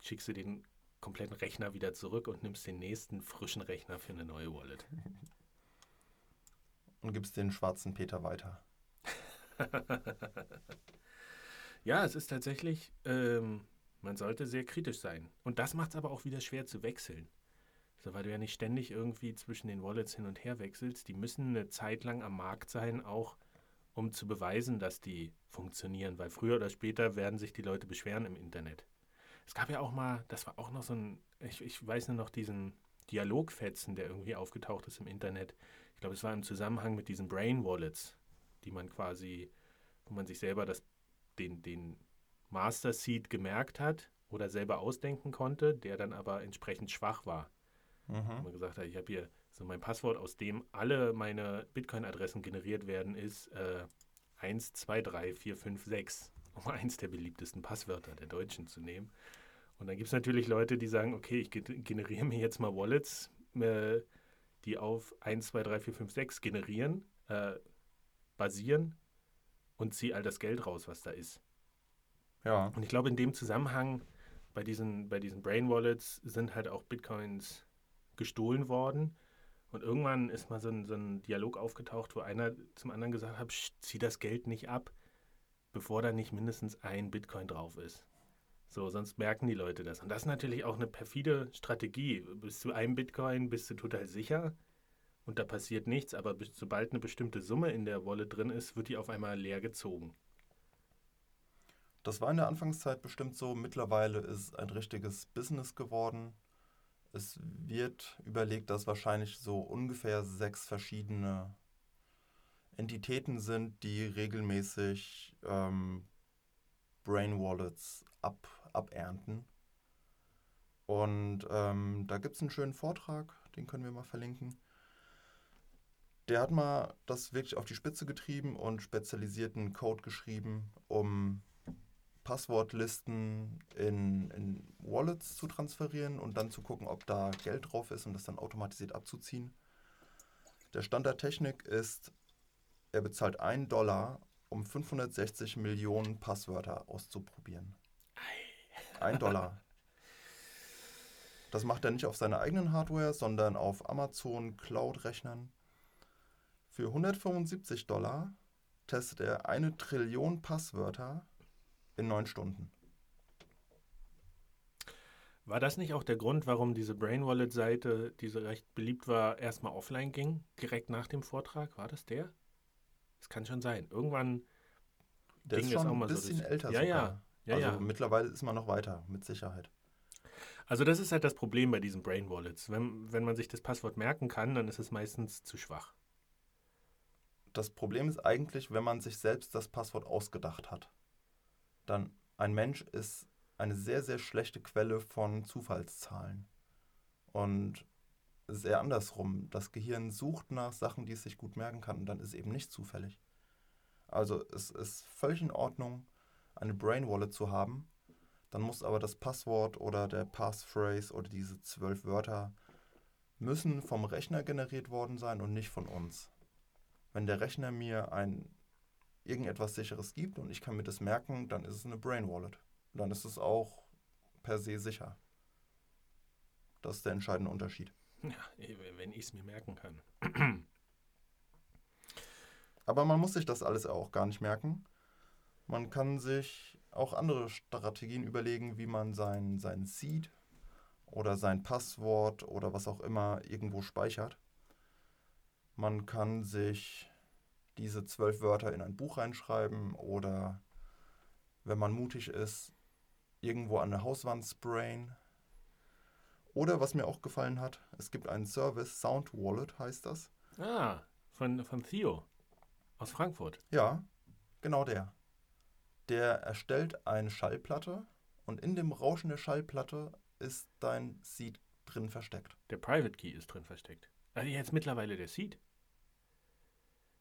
schickst du den kompletten Rechner wieder zurück und nimmst den nächsten frischen Rechner für eine neue Wallet. Und gibst den schwarzen Peter weiter. ja, es ist tatsächlich, ähm, man sollte sehr kritisch sein. Und das macht es aber auch wieder schwer zu wechseln. So, weil du ja nicht ständig irgendwie zwischen den Wallets hin und her wechselst. Die müssen eine Zeit lang am Markt sein, auch um zu beweisen, dass die funktionieren. Weil früher oder später werden sich die Leute beschweren im Internet. Es gab ja auch mal, das war auch noch so ein, ich, ich weiß nur noch diesen Dialogfetzen, der irgendwie aufgetaucht ist im Internet. Ich glaube, es war im Zusammenhang mit diesen Brain Wallets, die man quasi, wo man sich selber das, den, den Master Seed gemerkt hat oder selber ausdenken konnte, der dann aber entsprechend schwach war. Wo Mhm. man gesagt hat, ich habe hier so mein Passwort, aus dem alle meine Bitcoin-Adressen generiert werden, ist äh, 1, 2, 3, 4, 5, 6. Um eins der beliebtesten Passwörter der Deutschen zu nehmen. Und dann gibt es natürlich Leute, die sagen, okay, ich ge- generiere mir jetzt mal Wallets, äh, die auf 1, 2, 3, 4, 5, 6 generieren, äh, basieren und ziehe all das Geld raus, was da ist. Ja. Und ich glaube, in dem Zusammenhang bei diesen, bei diesen Brain Wallets sind halt auch Bitcoins gestohlen worden. Und irgendwann ist mal so ein, so ein Dialog aufgetaucht, wo einer zum anderen gesagt hat, "Psst, zieh das Geld nicht ab, bevor da nicht mindestens ein Bitcoin drauf ist. So, sonst merken die Leute das. Und das ist natürlich auch eine perfide Strategie. Bis zu einem Bitcoin bist du total sicher und da passiert nichts, aber be- sobald eine bestimmte Summe in der Wallet drin ist, wird die auf einmal leer gezogen. Das war in der Anfangszeit bestimmt so. Mittlerweile ist ein richtiges Business geworden. Es wird überlegt, dass wahrscheinlich so ungefähr sechs verschiedene Entitäten sind, die regelmäßig ähm, Brain Wallets ab, abernten. Und ähm, da gibt es einen schönen Vortrag, den können wir mal verlinken. Der hat mal das wirklich auf die Spitze getrieben und spezialisierten Code geschrieben, um Passwortlisten in, in Wallets zu transferieren und dann zu gucken, ob da Geld drauf ist und das dann automatisiert abzuziehen. Der Stand der Technik ist, er bezahlt 1 Dollar, um 560 Millionen Passwörter auszuprobieren. 1 Dollar. Das macht er nicht auf seiner eigenen Hardware, sondern auf Amazon Cloud-Rechnern. Für 175 Dollar testet er eine Trillion Passwörter in neun Stunden. War das nicht auch der Grund, warum diese Brain Wallet-Seite, die so recht beliebt war, erstmal offline ging, direkt nach dem Vortrag? War das der? Das kann schon sein. Irgendwann Der ging ist schon auch ein mal so bisschen durch- älter Ja, sogar. ja. Ja, also ja. mittlerweile ist man noch weiter, mit Sicherheit. Also das ist halt das Problem bei diesen Brain Wallets. Wenn, wenn man sich das Passwort merken kann, dann ist es meistens zu schwach. Das Problem ist eigentlich, wenn man sich selbst das Passwort ausgedacht hat. Dann ein Mensch ist eine sehr, sehr schlechte Quelle von Zufallszahlen. Und eher andersrum. Das Gehirn sucht nach Sachen, die es sich gut merken kann und dann ist es eben nicht zufällig. Also es ist völlig in Ordnung, eine Brain Wallet zu haben. Dann muss aber das Passwort oder der Passphrase oder diese zwölf Wörter müssen vom Rechner generiert worden sein und nicht von uns. Wenn der Rechner mir ein irgendetwas sicheres gibt und ich kann mir das merken, dann ist es eine Brain Wallet. Dann ist es auch per se sicher. Das ist der entscheidende Unterschied. Ja, wenn ich es mir merken kann. Aber man muss sich das alles auch gar nicht merken. Man kann sich auch andere Strategien überlegen, wie man sein, sein Seed oder sein Passwort oder was auch immer irgendwo speichert. Man kann sich diese zwölf Wörter in ein Buch reinschreiben oder, wenn man mutig ist, irgendwo an eine Hauswand sprayen. Oder was mir auch gefallen hat, es gibt einen Service, Sound Wallet heißt das. Ah, von, von Theo aus Frankfurt. Ja, genau der. Der erstellt eine Schallplatte und in dem Rauschen der Schallplatte ist dein Seed drin versteckt. Der Private Key ist drin versteckt. Also jetzt mittlerweile der Seed.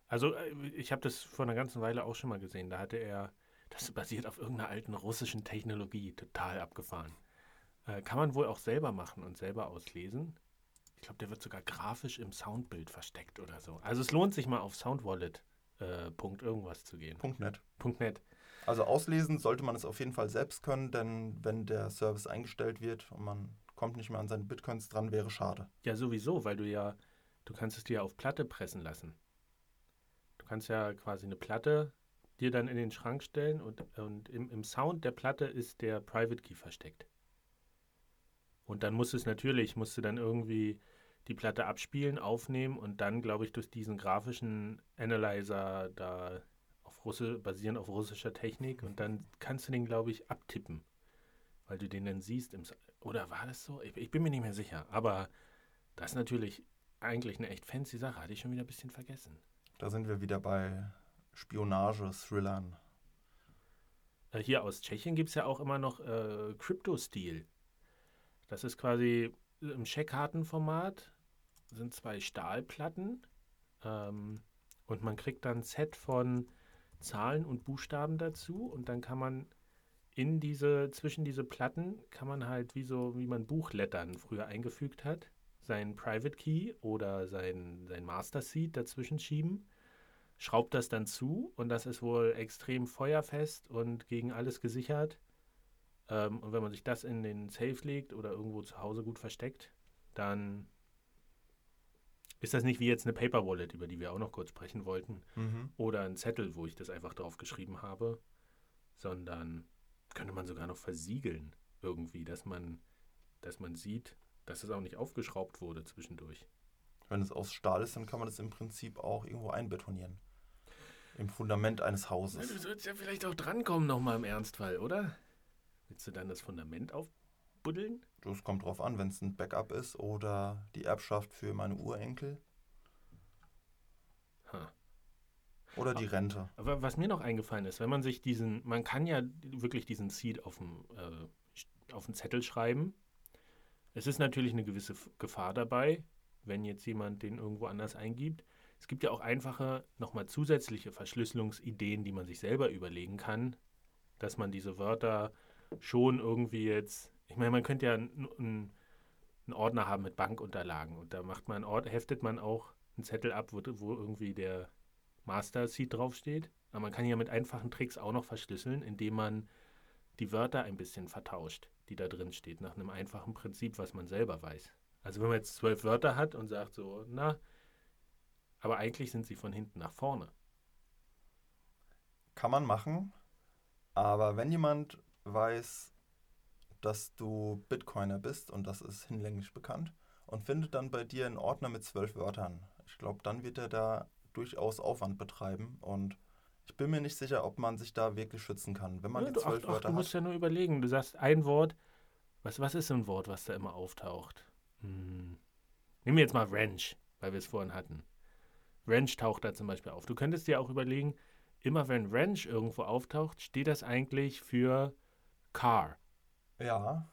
Also äh, ich habe das vor einer ganzen Weile auch schon mal gesehen. Da hatte er, das basiert auf irgendeiner alten russischen Technologie, total abgefahren. Äh, kann man wohl auch selber machen und selber auslesen. Ich glaube, der wird sogar grafisch im Soundbild versteckt oder so. Also es lohnt sich mal auf Soundwallet äh, Punkt irgendwas zu gehen. Punkt net. Punkt net. Also auslesen sollte man es auf jeden Fall selbst können, denn wenn der Service eingestellt wird und man kommt nicht mehr an seine Bitcoins dran, wäre schade. Ja, sowieso, weil du ja, du kannst es dir auf Platte pressen lassen. Du kannst ja quasi eine Platte dir dann in den Schrank stellen und, und im, im Sound der Platte ist der Private Key versteckt. Und dann musst du es natürlich, musst du dann irgendwie die Platte abspielen, aufnehmen und dann, glaube ich, durch diesen grafischen Analyzer da auf Russe, basierend auf russischer Technik und dann kannst du den, glaube ich, abtippen, weil du den dann siehst im, oder war das so? Ich, ich bin mir nicht mehr sicher, aber das ist natürlich eigentlich eine echt fancy Sache, hatte ich schon wieder ein bisschen vergessen. Da sind wir wieder bei Spionage, Thrillern. Äh, Hier aus Tschechien gibt es ja auch immer noch äh, Crypto-Steel. Das ist quasi im Scheckkartenformat, sind zwei Stahlplatten ähm, und man kriegt dann ein Set von Zahlen und Buchstaben dazu und dann kann man in diese, zwischen diese Platten kann man halt wie so, wie man Buchlettern früher eingefügt hat, seinen Private Key oder sein, sein Master Seed dazwischen schieben schraubt das dann zu und das ist wohl extrem feuerfest und gegen alles gesichert. Ähm, und wenn man sich das in den Safe legt oder irgendwo zu Hause gut versteckt, dann ist das nicht wie jetzt eine Paper Wallet, über die wir auch noch kurz sprechen wollten, Mhm. oder ein Zettel, wo ich das einfach drauf geschrieben habe, sondern könnte man sogar noch versiegeln irgendwie, dass man, dass man sieht, dass es auch nicht aufgeschraubt wurde zwischendurch. Wenn es aus Stahl ist, dann kann man das im Prinzip auch irgendwo einbetonieren. Im Fundament eines Hauses. du sollst ja vielleicht auch drankommen nochmal im Ernstfall, oder? Willst du dann das Fundament aufbuddeln? Das kommt drauf an, wenn es ein Backup ist oder die Erbschaft für meine Urenkel Ha. oder die Rente. Aber was mir noch eingefallen ist, wenn man sich diesen, man kann ja wirklich diesen Seed auf dem, äh, auf den Zettel schreiben. Es ist natürlich eine gewisse Gefahr dabei, wenn jetzt jemand den irgendwo anders eingibt. Es gibt ja auch einfache, nochmal zusätzliche Verschlüsselungsideen, die man sich selber überlegen kann, dass man diese Wörter schon irgendwie jetzt, ich meine, man könnte ja einen, einen Ordner haben mit Bankunterlagen und da macht man, heftet man auch einen Zettel ab, wo, wo irgendwie der Master Seed draufsteht. Aber man kann ja mit einfachen Tricks auch noch verschlüsseln, indem man die Wörter ein bisschen vertauscht, die da drin steht, nach einem einfachen Prinzip, was man selber weiß. Also wenn man jetzt zwölf Wörter hat und sagt so, na, aber eigentlich sind sie von hinten nach vorne. Kann man machen, aber wenn jemand weiß, dass du Bitcoiner bist und das ist hinlänglich bekannt und findet dann bei dir einen Ordner mit zwölf Wörtern, ich glaube, dann wird er da durchaus Aufwand betreiben und ich bin mir nicht sicher, ob man sich da wirklich schützen kann. Wenn man Ja, die du, ach, zwölf ach, Wörter du musst hat, ja nur überlegen, du sagst ein Wort, was, was ist so ein Wort, was da immer auftaucht? Hm. Nehmen wir jetzt mal Wrench, weil wir es vorhin hatten. Wrench taucht da zum Beispiel auf. Du könntest dir auch überlegen, immer wenn Wrench irgendwo auftaucht, steht das eigentlich für Car. ja,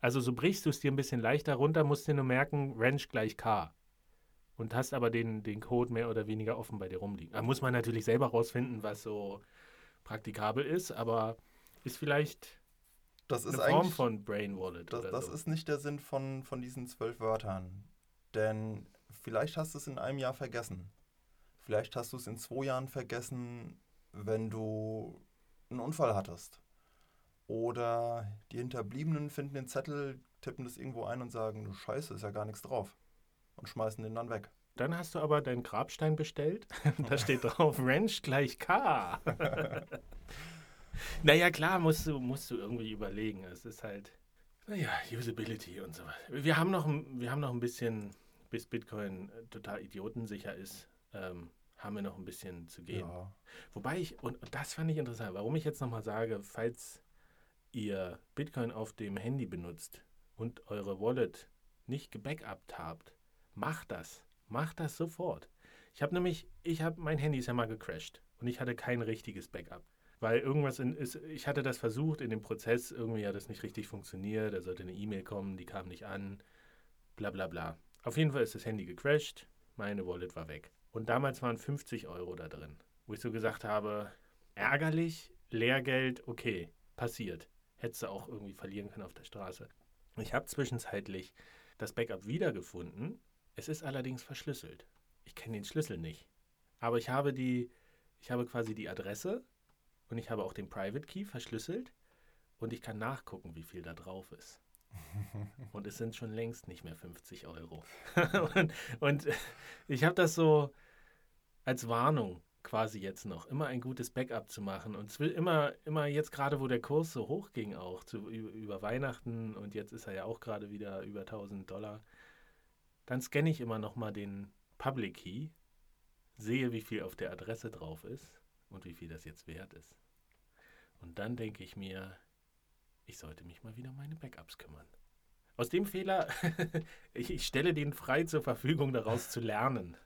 Also so brichst du es dir ein bisschen leichter runter, musst dir nur merken, Wrench gleich Car. Und hast aber den, den Code mehr oder weniger offen bei dir rumliegen. Da muss man natürlich selber rausfinden, was so praktikabel ist, aber ist vielleicht das ist eine Form von Brain Wallet Das, das so. ist nicht der Sinn von, von diesen zwölf Wörtern. Denn vielleicht hast du es in einem Jahr vergessen. Vielleicht hast du es in zwei Jahren vergessen, wenn du einen Unfall hattest. Oder die Hinterbliebenen finden den Zettel, tippen das irgendwo ein und sagen, Scheiße, ist ja gar nichts drauf. Und schmeißen den dann weg. Dann hast du aber deinen Grabstein bestellt. da steht drauf, Wrench gleich K. naja, klar, musst du, musst du irgendwie überlegen. Es ist halt, naja, Usability und so weiter. Wir haben noch, ein- wir haben noch ein bisschen, bis Bitcoin äh, total idiotensicher ist, ähm, haben wir noch ein bisschen zu gehen. Ja. Wobei ich, und und das fand ich interessant, warum ich jetzt nochmal sage, falls ihr Bitcoin auf dem Handy benutzt und eure Wallet nicht gebackupt habt, macht das. Macht das sofort. Ich habe nämlich, ich habe, mein Handy ist ja mal gecrashed und ich hatte kein richtiges Backup. Weil irgendwas in, ist, ich hatte das versucht in dem Prozess, irgendwie hat das nicht richtig funktioniert, da sollte eine E-Mail kommen, die kam nicht an, bla bla bla. Auf jeden Fall ist das Handy gecrashed, meine Wallet war weg. Und damals waren 50 Euro da drin, wo ich so gesagt habe, ärgerlich, Lehrgeld, okay, passiert. Hättest du auch irgendwie verlieren können auf der Straße. Ich habe zwischenzeitlich das Backup wiedergefunden. Es ist allerdings verschlüsselt. Ich kenne den Schlüssel nicht. Aber ich habe die, ich habe quasi die Adresse und ich habe auch den Private Key verschlüsselt und ich kann nachgucken, wie viel da drauf ist. Und es sind schon längst nicht mehr 50 Euro. und, und ich habe das so als Warnung quasi jetzt noch, immer ein gutes Backup zu machen. Und es will immer, immer jetzt gerade, wo der Kurs so hoch ging, auch zu, über, Weihnachten und jetzt ist er ja auch gerade wieder über 1000 Dollar, dann scanne ich immer nochmal den Public Key, sehe, wie viel auf der Adresse drauf ist und wie viel das jetzt wert ist. Und dann denke ich mir, ich sollte mich mal wieder um meine Backups kümmern. Aus dem Fehler, ich, ich stelle den frei zur Verfügung, daraus zu lernen.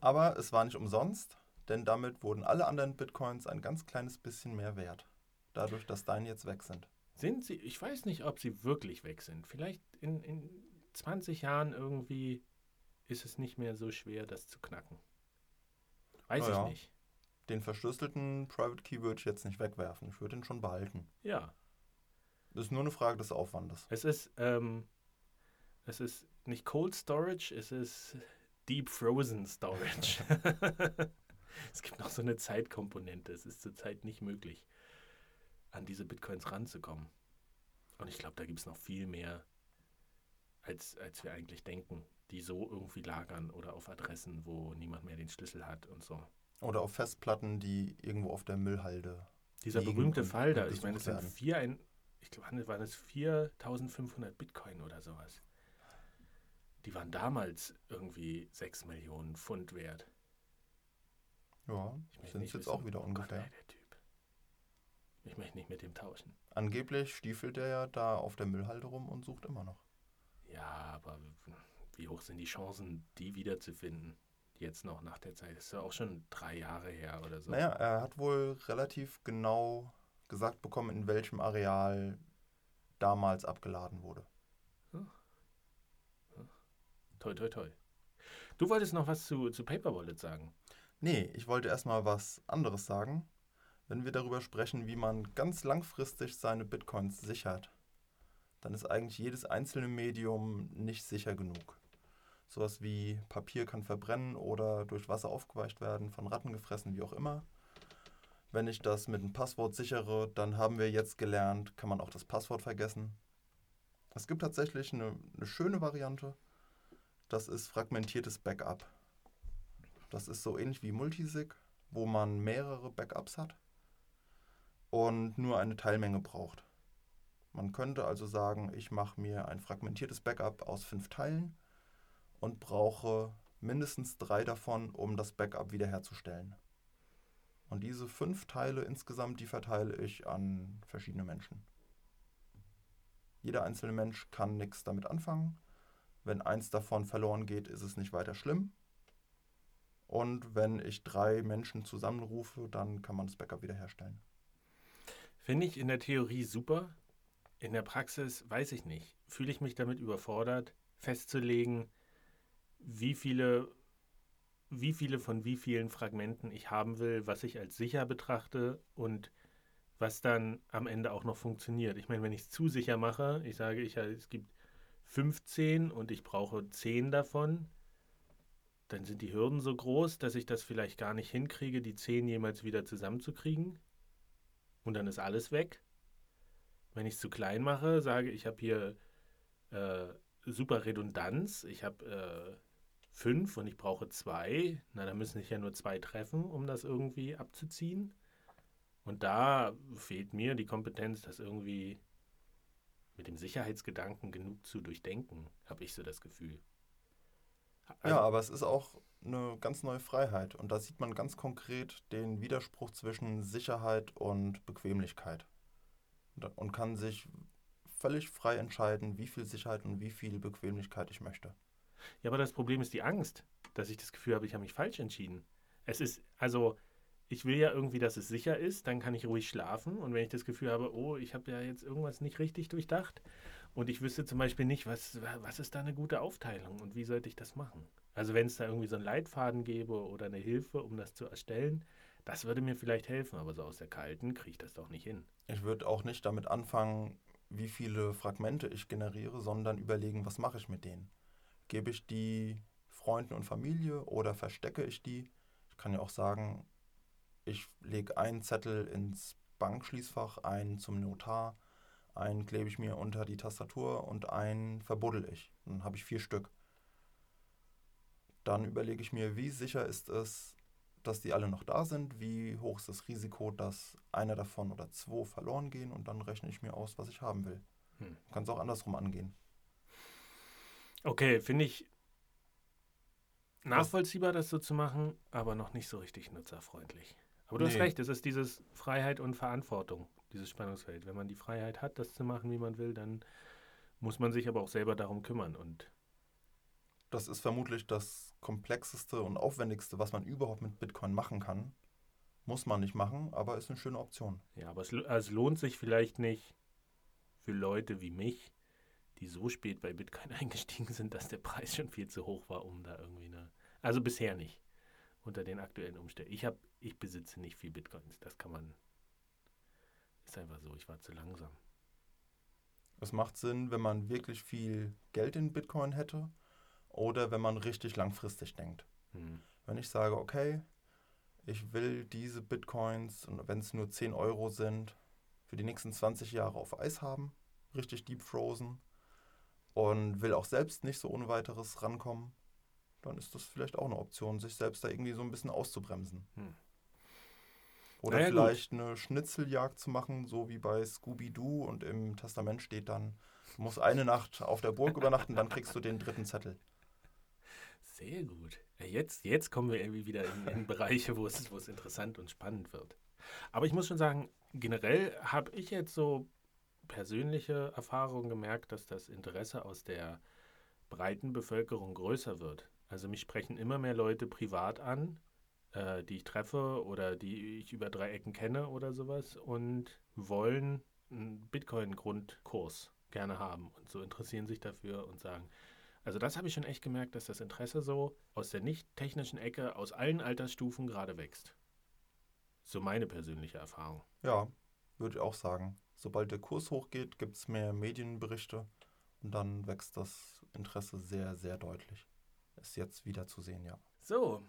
Aber es war nicht umsonst, denn damit wurden alle anderen Bitcoins ein ganz kleines bisschen mehr wert. Dadurch, dass deine jetzt weg sind. Sind sie, ich weiß nicht, ob sie wirklich weg sind. Vielleicht in, in 20 Jahren irgendwie ist es nicht mehr so schwer, das zu knacken. Weiß Na ja. ich nicht. Den verschlüsselten Private Key würde ich jetzt nicht wegwerfen. Ich würde ihn schon behalten. Ja, Das ist nur eine Frage des Aufwandes. es ist, ähm, es ist nicht Cold Storage, es ist Deep Frozen Storage. es gibt noch so eine Zeitkomponente. Es ist zurzeit nicht möglich, an diese Bitcoins ranzukommen. Und ich glaube, da gibt es noch viel mehr, als, als wir eigentlich denken, die so irgendwie lagern oder auf Adressen, wo niemand mehr den Schlüssel hat und so. Oder auf Festplatten, die irgendwo auf der Müllhalde. Dieser berühmte Fall da, ich meine, es sind vier, ein, ich glaube, waren es 4500 Bitcoin oder sowas, die waren damals irgendwie 6 Millionen Pfund wert. Ja, Ich sind es jetzt wissen- auch wieder oh Gott, ungefähr. ey, der Typ. Ich möchte nicht mit dem tauschen. Angeblich stiefelt er ja da auf der Müllhalde rum und sucht immer noch. Ja, aber wie hoch sind die Chancen, die wiederzufinden? Jetzt noch nach der Zeit. Das ist ja auch schon drei Jahre her oder so. Naja, er hat wohl relativ genau gesagt bekommen, in welchem Areal damals abgeladen wurde. Toi, toi, toi. Du wolltest noch was zu, zu Paper Wallet sagen. Nee, ich wollte erstmal was anderes sagen. Wenn wir darüber sprechen, wie man ganz langfristig seine Bitcoins sichert, dann ist eigentlich jedes einzelne Medium nicht sicher genug. Sowas wie Papier kann verbrennen oder durch Wasser aufgeweicht werden, von Ratten gefressen, wie auch immer. Wenn ich das mit einem Passwort sichere, dann haben wir jetzt gelernt, kann man auch das Passwort vergessen. Es gibt tatsächlich eine, eine schöne Variante. Das ist fragmentiertes Backup. Das ist so ähnlich wie Multisig, wo man mehrere Backups hat und nur eine Teilmenge braucht. Man könnte also sagen, ich mache mir ein fragmentiertes Backup aus fünf Teilen und brauche mindestens drei davon, um das Backup wiederherzustellen. Und diese fünf Teile insgesamt, die verteile ich an verschiedene Menschen. Jeder einzelne Mensch kann nichts damit anfangen. Wenn eins davon verloren geht, ist es nicht weiter schlimm. Und wenn ich drei Menschen zusammenrufe, dann kann man das Backup wiederherstellen. Finde ich in der Theorie super. In der Praxis weiß ich nicht. Fühle ich mich damit überfordert, festzulegen, wie viele, wie viele von wie vielen Fragmenten ich haben will, was ich als sicher betrachte und was dann am Ende auch noch funktioniert. Ich meine, wenn ich es zu sicher mache, ich sage, ich, es gibt 15 und ich brauche 10 davon, dann sind die Hürden so groß, dass ich das vielleicht gar nicht hinkriege, die 10 jemals wieder zusammenzukriegen. Und dann ist alles weg. Wenn ich es zu klein mache, sage ich habe hier äh, super Redundanz, ich habe äh, fünf und ich brauche zwei, na dann müssen sich ja nur zwei treffen, um das irgendwie abzuziehen. Und da fehlt mir die Kompetenz, das irgendwie mit dem Sicherheitsgedanken genug zu durchdenken, habe ich so das Gefühl. Also, ja, aber es ist auch eine ganz neue Freiheit. Und da sieht man ganz konkret den Widerspruch zwischen Sicherheit und Bequemlichkeit. Und- Und kann sich völlig frei entscheiden, wie viel Sicherheit und wie viel Bequemlichkeit ich möchte. Ja, aber das Problem ist die Angst, dass ich das Gefühl habe, ich habe mich falsch entschieden. Es ist, also, ich will ja irgendwie, dass es sicher ist, dann kann ich ruhig schlafen. Und wenn ich das Gefühl habe, oh, ich habe ja jetzt irgendwas nicht richtig durchdacht und ich wüsste zum Beispiel nicht, was, was ist da eine gute Aufteilung und wie sollte ich das machen? Also, wenn es da irgendwie so einen Leitfaden gäbe oder eine Hilfe, um das zu erstellen, das würde mir vielleicht helfen, aber so aus der Kalten kriege ich das doch nicht hin. Ich würde auch nicht damit anfangen, wie viele Fragmente ich generiere, sondern überlegen, was mache ich mit denen. Gebe ich die Freunden und Familie oder verstecke ich die? Ich kann ja auch sagen, ich lege einen Zettel ins Bankschließfach, einen zum Notar, einen klebe ich mir unter die Tastatur und einen verbuddel ich. Dann habe ich vier Stück. Dann überlege ich mir, wie sicher ist es, dass die alle noch da sind, wie hoch ist das Risiko, dass einer davon oder zwei verloren gehen und dann rechne ich mir aus, was ich haben will. Hm. Du kannst auch andersrum angehen. Okay, finde ich nachvollziehbar, das so zu machen, aber noch nicht so richtig nutzerfreundlich. Aber du hast Nee. recht, es ist dieses Freiheit und Verantwortung, dieses Spannungsfeld. Wenn man die Freiheit hat, das zu machen, wie man will, dann muss man sich aber auch selber darum kümmern. Und Das ist vermutlich das komplexeste und aufwendigste, was man überhaupt mit Bitcoin machen kann. Muss man nicht machen, aber ist eine schöne Option. ja, aber es, lo- es lohnt sich vielleicht nicht für Leute wie mich, die so spät bei Bitcoin eingestiegen sind, dass der Preis schon viel zu hoch war, um da irgendwie eine. Also bisher nicht. Unter den aktuellen Umständen. Ich habe, ich besitze nicht viel Bitcoins. Das kann man. Ist einfach so, ich war zu langsam. Es macht Sinn, wenn man wirklich viel Geld in Bitcoin hätte oder wenn man richtig langfristig denkt. Hm. Wenn ich sage, okay, ich will diese Bitcoins, und wenn es nur 10 Euro sind, für die nächsten 20 Jahre auf Eis haben, richtig deep frozen, und will auch selbst nicht so ohne weiteres rankommen, dann ist das vielleicht auch eine Option, sich selbst da irgendwie so ein bisschen auszubremsen. Hm. Oder Na ja, gut. vielleicht eine Schnitzeljagd zu machen, so wie bei Scooby-Doo und im Testament steht dann, du musst eine Nacht auf der Burg übernachten, dann kriegst du den dritten Zettel. Sehr gut. Jetzt, jetzt kommen wir irgendwie wieder in, in Bereiche, wo es, wo es interessant und spannend wird. Aber ich muss schon sagen, generell habe ich jetzt so persönliche Erfahrungen gemerkt, dass das Interesse aus der breiten Bevölkerung größer wird. Also mich sprechen immer mehr Leute privat an, äh, die ich treffe oder die ich über drei Ecken kenne oder sowas und wollen einen Bitcoin-Grundkurs gerne haben und so interessieren sich dafür und sagen, also das habe ich schon echt gemerkt, dass das Interesse so aus der nicht technischen Ecke, aus allen Altersstufen gerade wächst. So meine persönliche Erfahrung. Ja, würde ich auch sagen. Sobald der Kurs hochgeht, gibt es mehr Medienberichte und dann wächst das Interesse sehr, sehr deutlich. Ist jetzt wieder zu sehen, ja. So,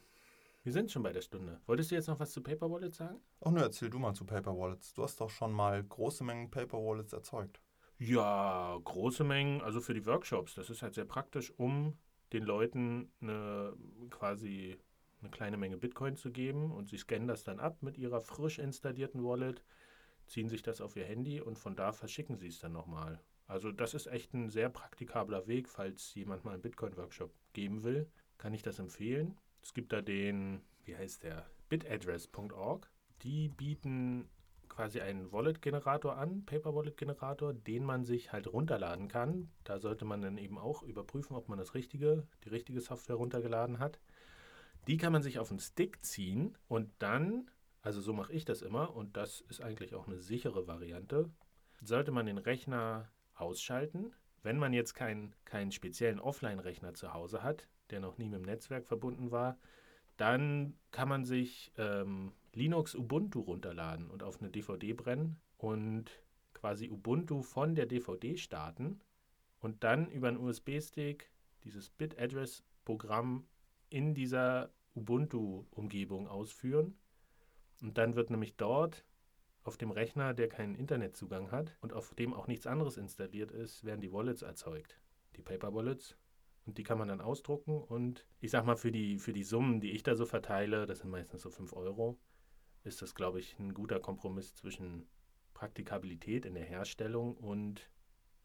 wir sind schon bei der Stunde. Wolltest du jetzt noch was zu Paper Wallet sagen? Ach ne, erzähl du mal zu Paper Wallets. Du hast doch schon mal große Mengen Paper Wallets erzeugt. Ja, große Mengen, also für die Workshops. Das ist halt sehr praktisch, um den Leuten eine quasi eine kleine Menge Bitcoin zu geben und sie scannen das dann ab mit ihrer frisch installierten Wallet, ziehen sich das auf ihr Handy und von da verschicken sie es dann nochmal. Also das ist echt ein sehr praktikabler Weg, falls jemand mal einen Bitcoin-Workshop geben will, kann ich das empfehlen. Es gibt da den, wie heißt der, bitaddress.org. Die bieten quasi einen Wallet-Generator an, Paper-Wallet-Generator, den man sich halt runterladen kann. Da sollte man dann eben auch überprüfen, ob man das richtige, die richtige Software runtergeladen hat. Die kann man sich auf den Stick ziehen und dann, also so mache ich das immer und das ist eigentlich auch eine sichere Variante, sollte man den Rechner ausschalten. Wenn man jetzt keinen, keinen speziellen Offline-Rechner zu Hause hat, der noch nie mit dem Netzwerk verbunden war, dann kann man sich ähm, Linux Ubuntu runterladen und auf eine DVD brennen und quasi Ubuntu von der DVD starten und dann über einen USB-Stick dieses Bit-Address-Programm in dieser Ubuntu-Umgebung ausführen. Und dann wird nämlich dort auf dem Rechner, der keinen Internetzugang hat und auf dem auch nichts anderes installiert ist, werden die Wallets erzeugt. Die Paper Wallets. Und die kann man dann ausdrucken. Und ich sag mal, für die, für die Summen, die ich da so verteile, das sind meistens so 5 Euro, ist das, glaube ich, ein guter Kompromiss zwischen Praktikabilität in der Herstellung und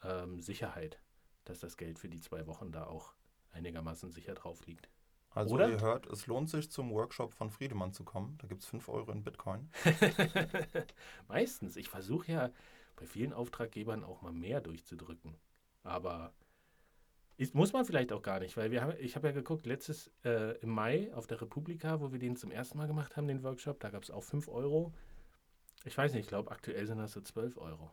ähm, Sicherheit, dass das Geld für die zwei Wochen da auch einigermaßen sicher drauf liegt. Also Oder? ihr hört, es lohnt sich zum Workshop von Friedemann zu kommen. Da gibt es 5 Euro in Bitcoin. Meistens. Ich versuche ja bei vielen Auftraggebern auch mal mehr durchzudrücken. Aber ist, muss man vielleicht auch gar nicht, weil wir haben, ich habe ja geguckt, letztes äh, im Mai auf der Republika, wo wir den zum ersten Mal gemacht haben, den Workshop, da gab es auch 5 Euro. Ich weiß nicht, ich glaube, aktuell sind das so 12 Euro,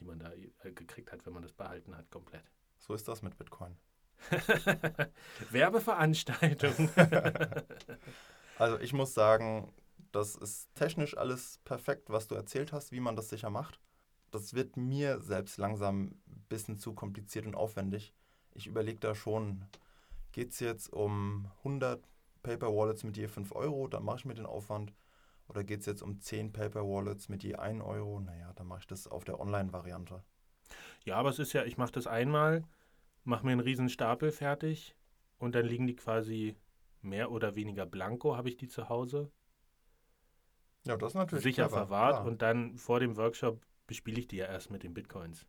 die man da äh, gekriegt hat, wenn man das behalten hat, komplett. So ist das mit Bitcoin. Werbeveranstaltung. Also ich muss sagen, das ist technisch alles perfekt, was du erzählt hast, wie man das sicher macht. Das wird mir selbst langsam ein bisschen zu kompliziert und aufwendig. Ich überlege da schon, geht es jetzt um 100 Paper Wallets mit je 5 Euro, dann mache ich mir den Aufwand. Oder geht es jetzt um 10 Paper Wallets mit je 1 Euro? Naja, dann mache ich das auf der Online-Variante. Ja, aber es ist ja, ich mache das einmal, mache mir einen riesen Stapel fertig und dann liegen die quasi mehr oder weniger blanko, habe ich die zu Hause, Ja, das ist natürlich sicher clever, verwahrt klar. und dann vor dem Workshop bespiele ich die ja erst mit den Bitcoins.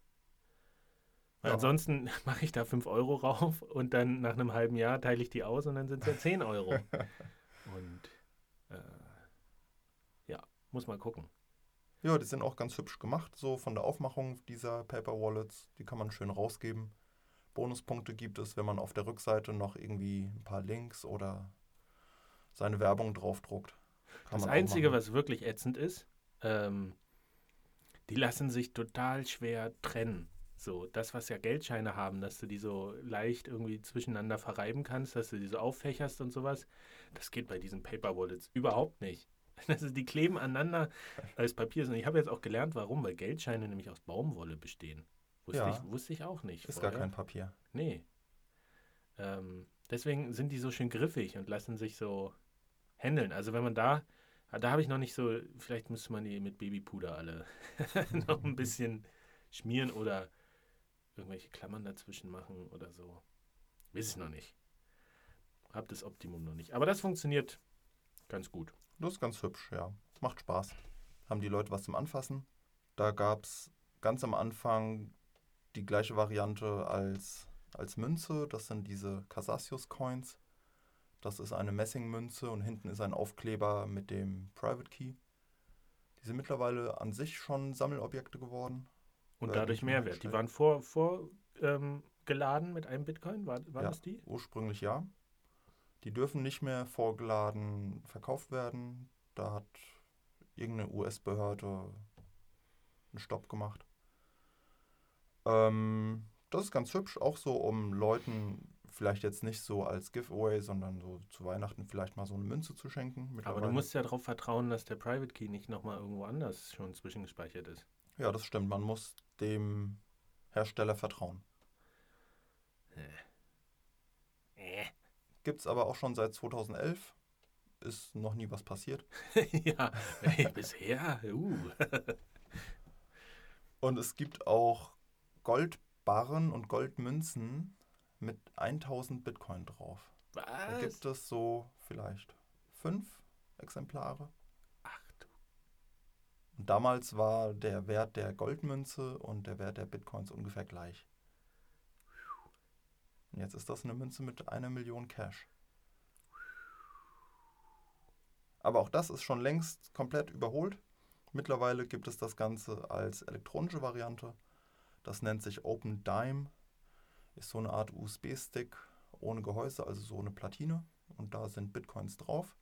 Weil Ja. ansonsten mache ich da 5 Euro rauf und dann nach einem halben Jahr teile ich die aus und dann sind es ja 10 Euro. und äh, ja, muss mal gucken. Ja, die sind auch ganz hübsch gemacht, so von der Aufmachung dieser Paper Wallets. Die kann man schön rausgeben. Bonuspunkte gibt es, wenn man auf der Rückseite noch irgendwie ein paar Links oder seine Werbung draufdruckt. Das Einzige, was wirklich ätzend ist, ähm, die lassen sich total schwer trennen. So, das, was ja Geldscheine haben, dass du die so leicht irgendwie zwischeneinander verreiben kannst, dass du die so auffächerst und sowas, das geht bei diesen Paper Wallets überhaupt nicht. Das ist, die kleben aneinander als Papier. Und ich habe jetzt auch gelernt, warum, weil Geldscheine nämlich aus Baumwolle bestehen. Wusste, Ja. ich, wusste ich auch nicht. Ist gar vorher. kein Papier. Nee. Ähm, deswegen sind die so schön griffig und lassen sich so handeln. Also wenn man da, da habe ich noch nicht so, vielleicht müsste man die mit Babypuder alle noch ein bisschen schmieren oder irgendwelche Klammern dazwischen machen oder so. Weiß ich noch nicht. Hab das Optimum noch nicht. Aber das funktioniert ganz gut. Das ist ganz hübsch, ja. Macht Spaß. Haben die Leute was zum Anfassen. Da gab es ganz am Anfang die gleiche Variante als, als Münze. Das sind diese Casasius Coins. Das ist eine Messingmünze und hinten ist ein Aufkleber mit dem Private Key. Die sind mittlerweile an sich schon Sammelobjekte geworden. Und Weil dadurch Mehrwert. Die herstellen. waren vor, vor ähm, geladen mit einem Bitcoin, war, waren Ja. das die? Ursprünglich ja. Die dürfen nicht mehr vorgeladen verkauft werden. Da hat irgendeine US-Behörde einen Stopp gemacht. Ähm, das ist ganz hübsch, auch so, um Leuten vielleicht jetzt nicht so als Giveaway, sondern so zu Weihnachten vielleicht mal so eine Münze zu schenken. Aber du musst ja darauf vertrauen, dass der Private Key nicht nochmal irgendwo anders schon zwischengespeichert ist. Ja, das stimmt. Man muss dem Hersteller vertrauen. Äh. Gibt es aber auch schon seit 2011. Ist noch nie was passiert. ja, ey, bisher. Uh. Und es gibt auch Goldbarren und Goldmünzen mit 1000 Bitcoin drauf. Da Was? gibt es so vielleicht fünf Exemplare. Ach du. Und damals war der Wert der Goldmünze und der Wert der Bitcoins ungefähr gleich. Und jetzt ist das eine Münze mit einer Million Cash. Aber auch das ist schon längst komplett überholt. Mittlerweile gibt es das Ganze als elektronische Variante. Das nennt sich Open Dime. Ist so eine Art USB-Stick ohne Gehäuse, also so eine Platine. Und da sind Bitcoins drauf.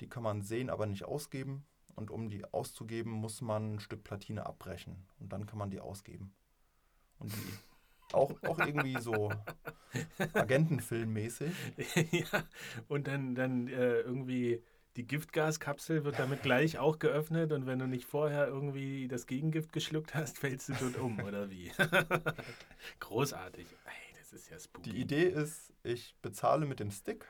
Die kann man sehen, aber nicht ausgeben. Und um die auszugeben, muss man ein Stück Platine abbrechen. Und dann kann man die ausgeben. Und die auch, auch irgendwie so Agentenfilmmäßig. ja, und dann, dann äh, irgendwie die Giftgaskapsel wird damit gleich auch geöffnet und wenn du nicht vorher irgendwie das Gegengift geschluckt hast, fällst du dort um, oder wie? Großartig. Ey, das ist ja spooky. Die Idee ist, ich bezahle mit dem Stick.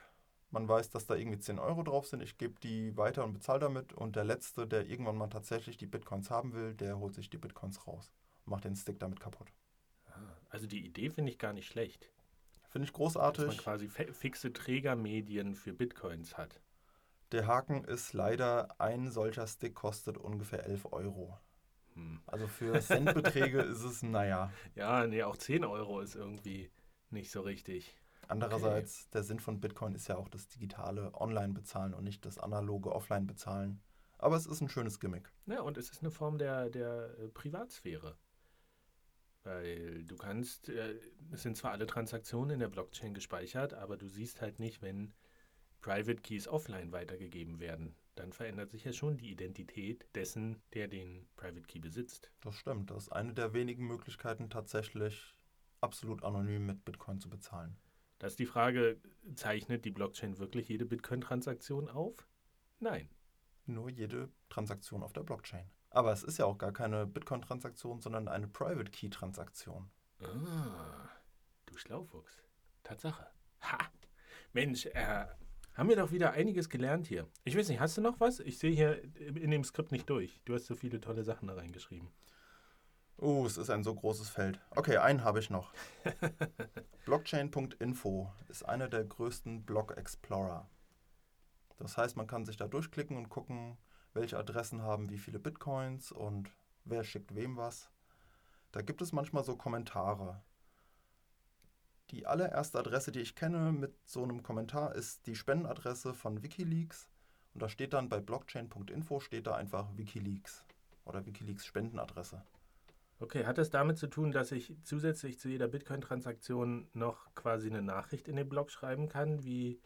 Man weiß, dass da irgendwie 10 Euro drauf sind. Ich gebe die weiter und bezahle damit. Und der Letzte, der irgendwann mal tatsächlich die Bitcoins haben will, der holt sich die Bitcoins raus. Und macht den Stick damit kaputt. Ah, Also die Idee finde ich gar nicht schlecht. Finde ich Dass man großartig. quasi fixe Trägermedien für Bitcoins hat. Der Haken ist leider, ein solcher Stick kostet ungefähr 11 Euro. Hm. Also für Centbeträge ist es, naja. Ja, nee, auch 10 Euro ist irgendwie nicht so richtig. Andererseits, der Sinn von Bitcoin ist ja auch das digitale Online-Bezahlen und nicht das analoge Offline-Bezahlen. Aber es ist ein schönes Gimmick. Ja, und es ist eine Form der, der äh, Privatsphäre. Weil du kannst, äh, es sind zwar alle Transaktionen in der Blockchain gespeichert, aber du siehst halt nicht, wenn Private Keys offline weitergegeben werden. Dann verändert sich ja schon die Identität dessen, der den Private Key besitzt. Das stimmt. Das ist eine der wenigen Möglichkeiten, tatsächlich absolut anonym mit Bitcoin zu bezahlen. Da ist die Frage, zeichnet die Blockchain wirklich jede Bitcoin-Transaktion auf? Nein. Nur jede Transaktion auf der Blockchain. Aber es ist ja auch gar keine Bitcoin-Transaktion, sondern eine Private Key-Transaktion. Ah, du Schlaufuchs. Tatsache. Ha! Mensch, äh, haben wir doch wieder einiges gelernt hier. Ich weiß nicht, hast du noch was? Ich sehe hier in dem Skript nicht durch. Du hast so viele tolle Sachen da reingeschrieben. Oh, es ist ein so großes Feld. Okay, einen habe ich noch. Blockchain.info ist einer der größten Block-Explorer. Das heißt, man kann sich da durchklicken und gucken, welche Adressen haben wie viele Bitcoins und wer schickt wem was. Da gibt es manchmal so Kommentare. Die allererste Adresse, die ich kenne mit so einem Kommentar, ist die Spendenadresse von Wikileaks. Und da steht dann bei blockchain.info steht da einfach Wikileaks oder Wikileaks Spendenadresse. Okay, hat das damit zu tun, dass ich zusätzlich zu jeder Bitcoin-Transaktion noch quasi eine Nachricht in den Blog schreiben kann, wie.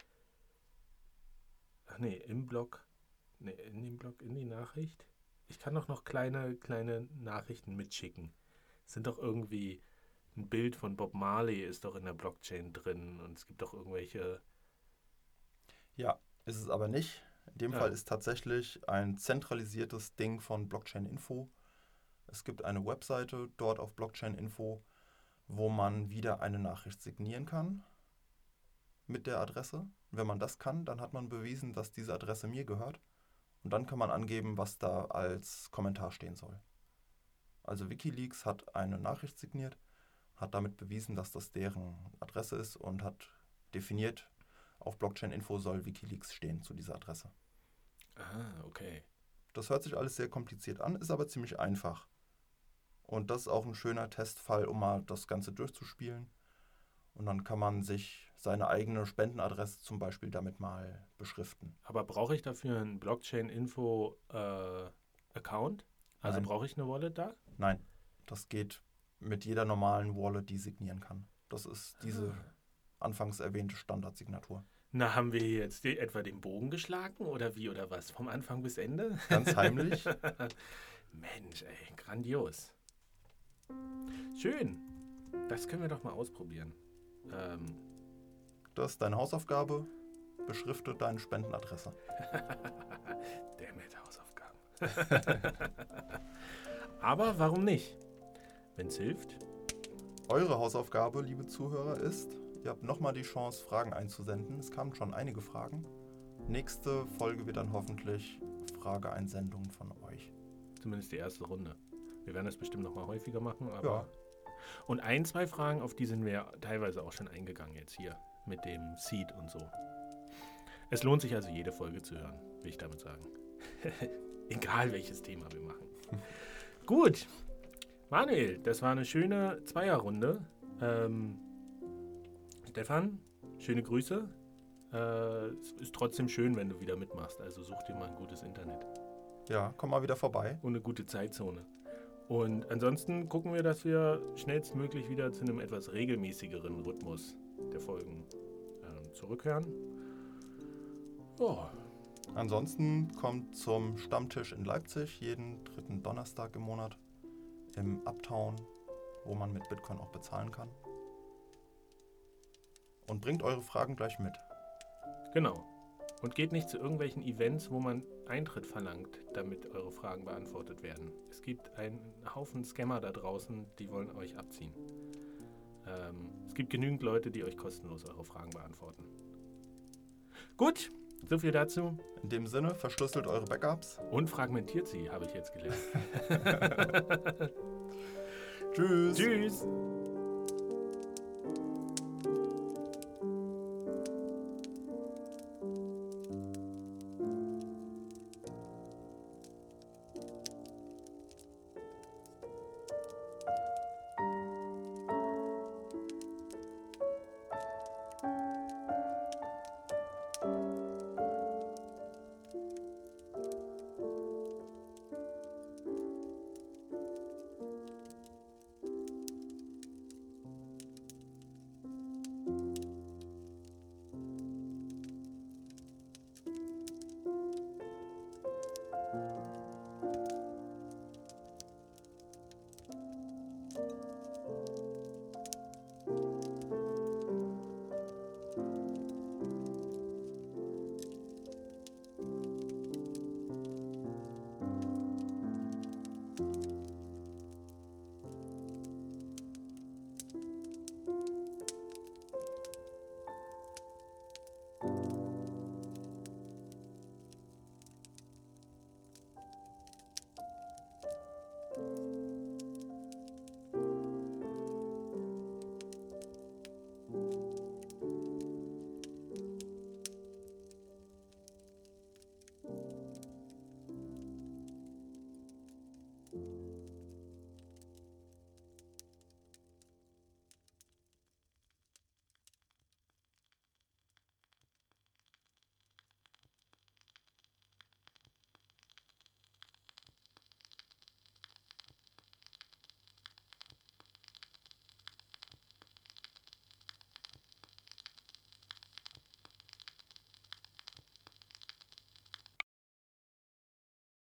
Ach nee, im Blog. Nee, in dem Blog, in die Nachricht. Ich kann doch noch kleine, kleine Nachrichten mitschicken. Es sind doch irgendwie. Ein Bild von Bob Marley ist doch in der Blockchain drin und es gibt doch irgendwelche. Ja, ist es aber nicht. In dem Ja. Fall ist tatsächlich ein zentralisiertes Ding von Blockchain Info. Es gibt eine Webseite dort auf Blockchain Info, wo man wieder eine Nachricht signieren kann mit der Adresse. Wenn man das kann, dann hat man bewiesen, dass diese Adresse mir gehört. Und dann kann man angeben, was da als Kommentar stehen soll. Also Wikileaks hat eine Nachricht signiert, hat damit bewiesen, dass das deren Adresse ist und hat definiert, auf Blockchain Info soll Wikileaks stehen zu dieser Adresse. Ah, okay. Das hört sich alles sehr kompliziert an, ist aber ziemlich einfach. Und das ist auch ein schöner Testfall, um mal das Ganze durchzuspielen. Und dann kann man sich seine eigene Spendenadresse zum Beispiel damit mal beschriften. Aber brauche ich dafür einen Blockchain-Info-Account? also Nein. brauche ich eine Wallet da? Nein, das geht mit jeder normalen Wallet, die signieren kann. Das ist diese anfangs erwähnte Standardsignatur. Na, haben wir jetzt die, etwa den Bogen geschlagen oder wie oder was? Vom Anfang bis Ende? Ganz heimlich. Mensch, ey, grandios. Schön. Das können wir doch mal ausprobieren. Ähm, Das ist deine Hausaufgabe. Beschrifte deine Spendenadresse. Damn it, Hausaufgaben. Aber warum nicht? Wenn es hilft. Eure Hausaufgabe, liebe Zuhörer, ist, ihr habt nochmal die Chance, Fragen einzusenden. Es kamen schon einige Fragen. Nächste Folge wird dann hoffentlich Frageeinsendungen von euch. Zumindest die erste Runde. Wir werden das bestimmt noch mal häufiger machen. Aber Ja. Und ein, zwei Fragen, auf die sind wir teilweise auch schon eingegangen jetzt hier. Mit dem Seed und so. Es lohnt sich also jede Folge zu hören, will ich damit sagen. Egal welches Thema wir machen. Gut. Manuel, das war eine schöne Zweierrunde. Ähm, Stefan, schöne Grüße. Äh, es ist trotzdem schön, wenn du wieder mitmachst. Also such dir mal ein gutes Internet Ja, komm mal wieder vorbei. und eine gute Zeitzone. Und ansonsten gucken wir, dass wir schnellstmöglich wieder zu einem etwas regelmäßigeren Rhythmus der Folgen ähm, zurückkehren. Ja, Ansonsten kommt zum Stammtisch in Leipzig jeden dritten Donnerstag im Monat im Uptown, wo man mit Bitcoin auch bezahlen kann. Und bringt eure Fragen gleich mit. genau. Und geht nicht zu irgendwelchen Events, wo man Eintritt verlangt, damit eure Fragen beantwortet werden. Es gibt einen Haufen Scammer da draußen, die wollen euch abziehen. Ähm, es gibt genügend Leute, die euch kostenlos eure Fragen beantworten. Gut, so viel dazu. In dem Sinne, verschlüsselt eure Backups. Und fragmentiert sie, habe ich jetzt gelernt. Tschüss. Tschüss.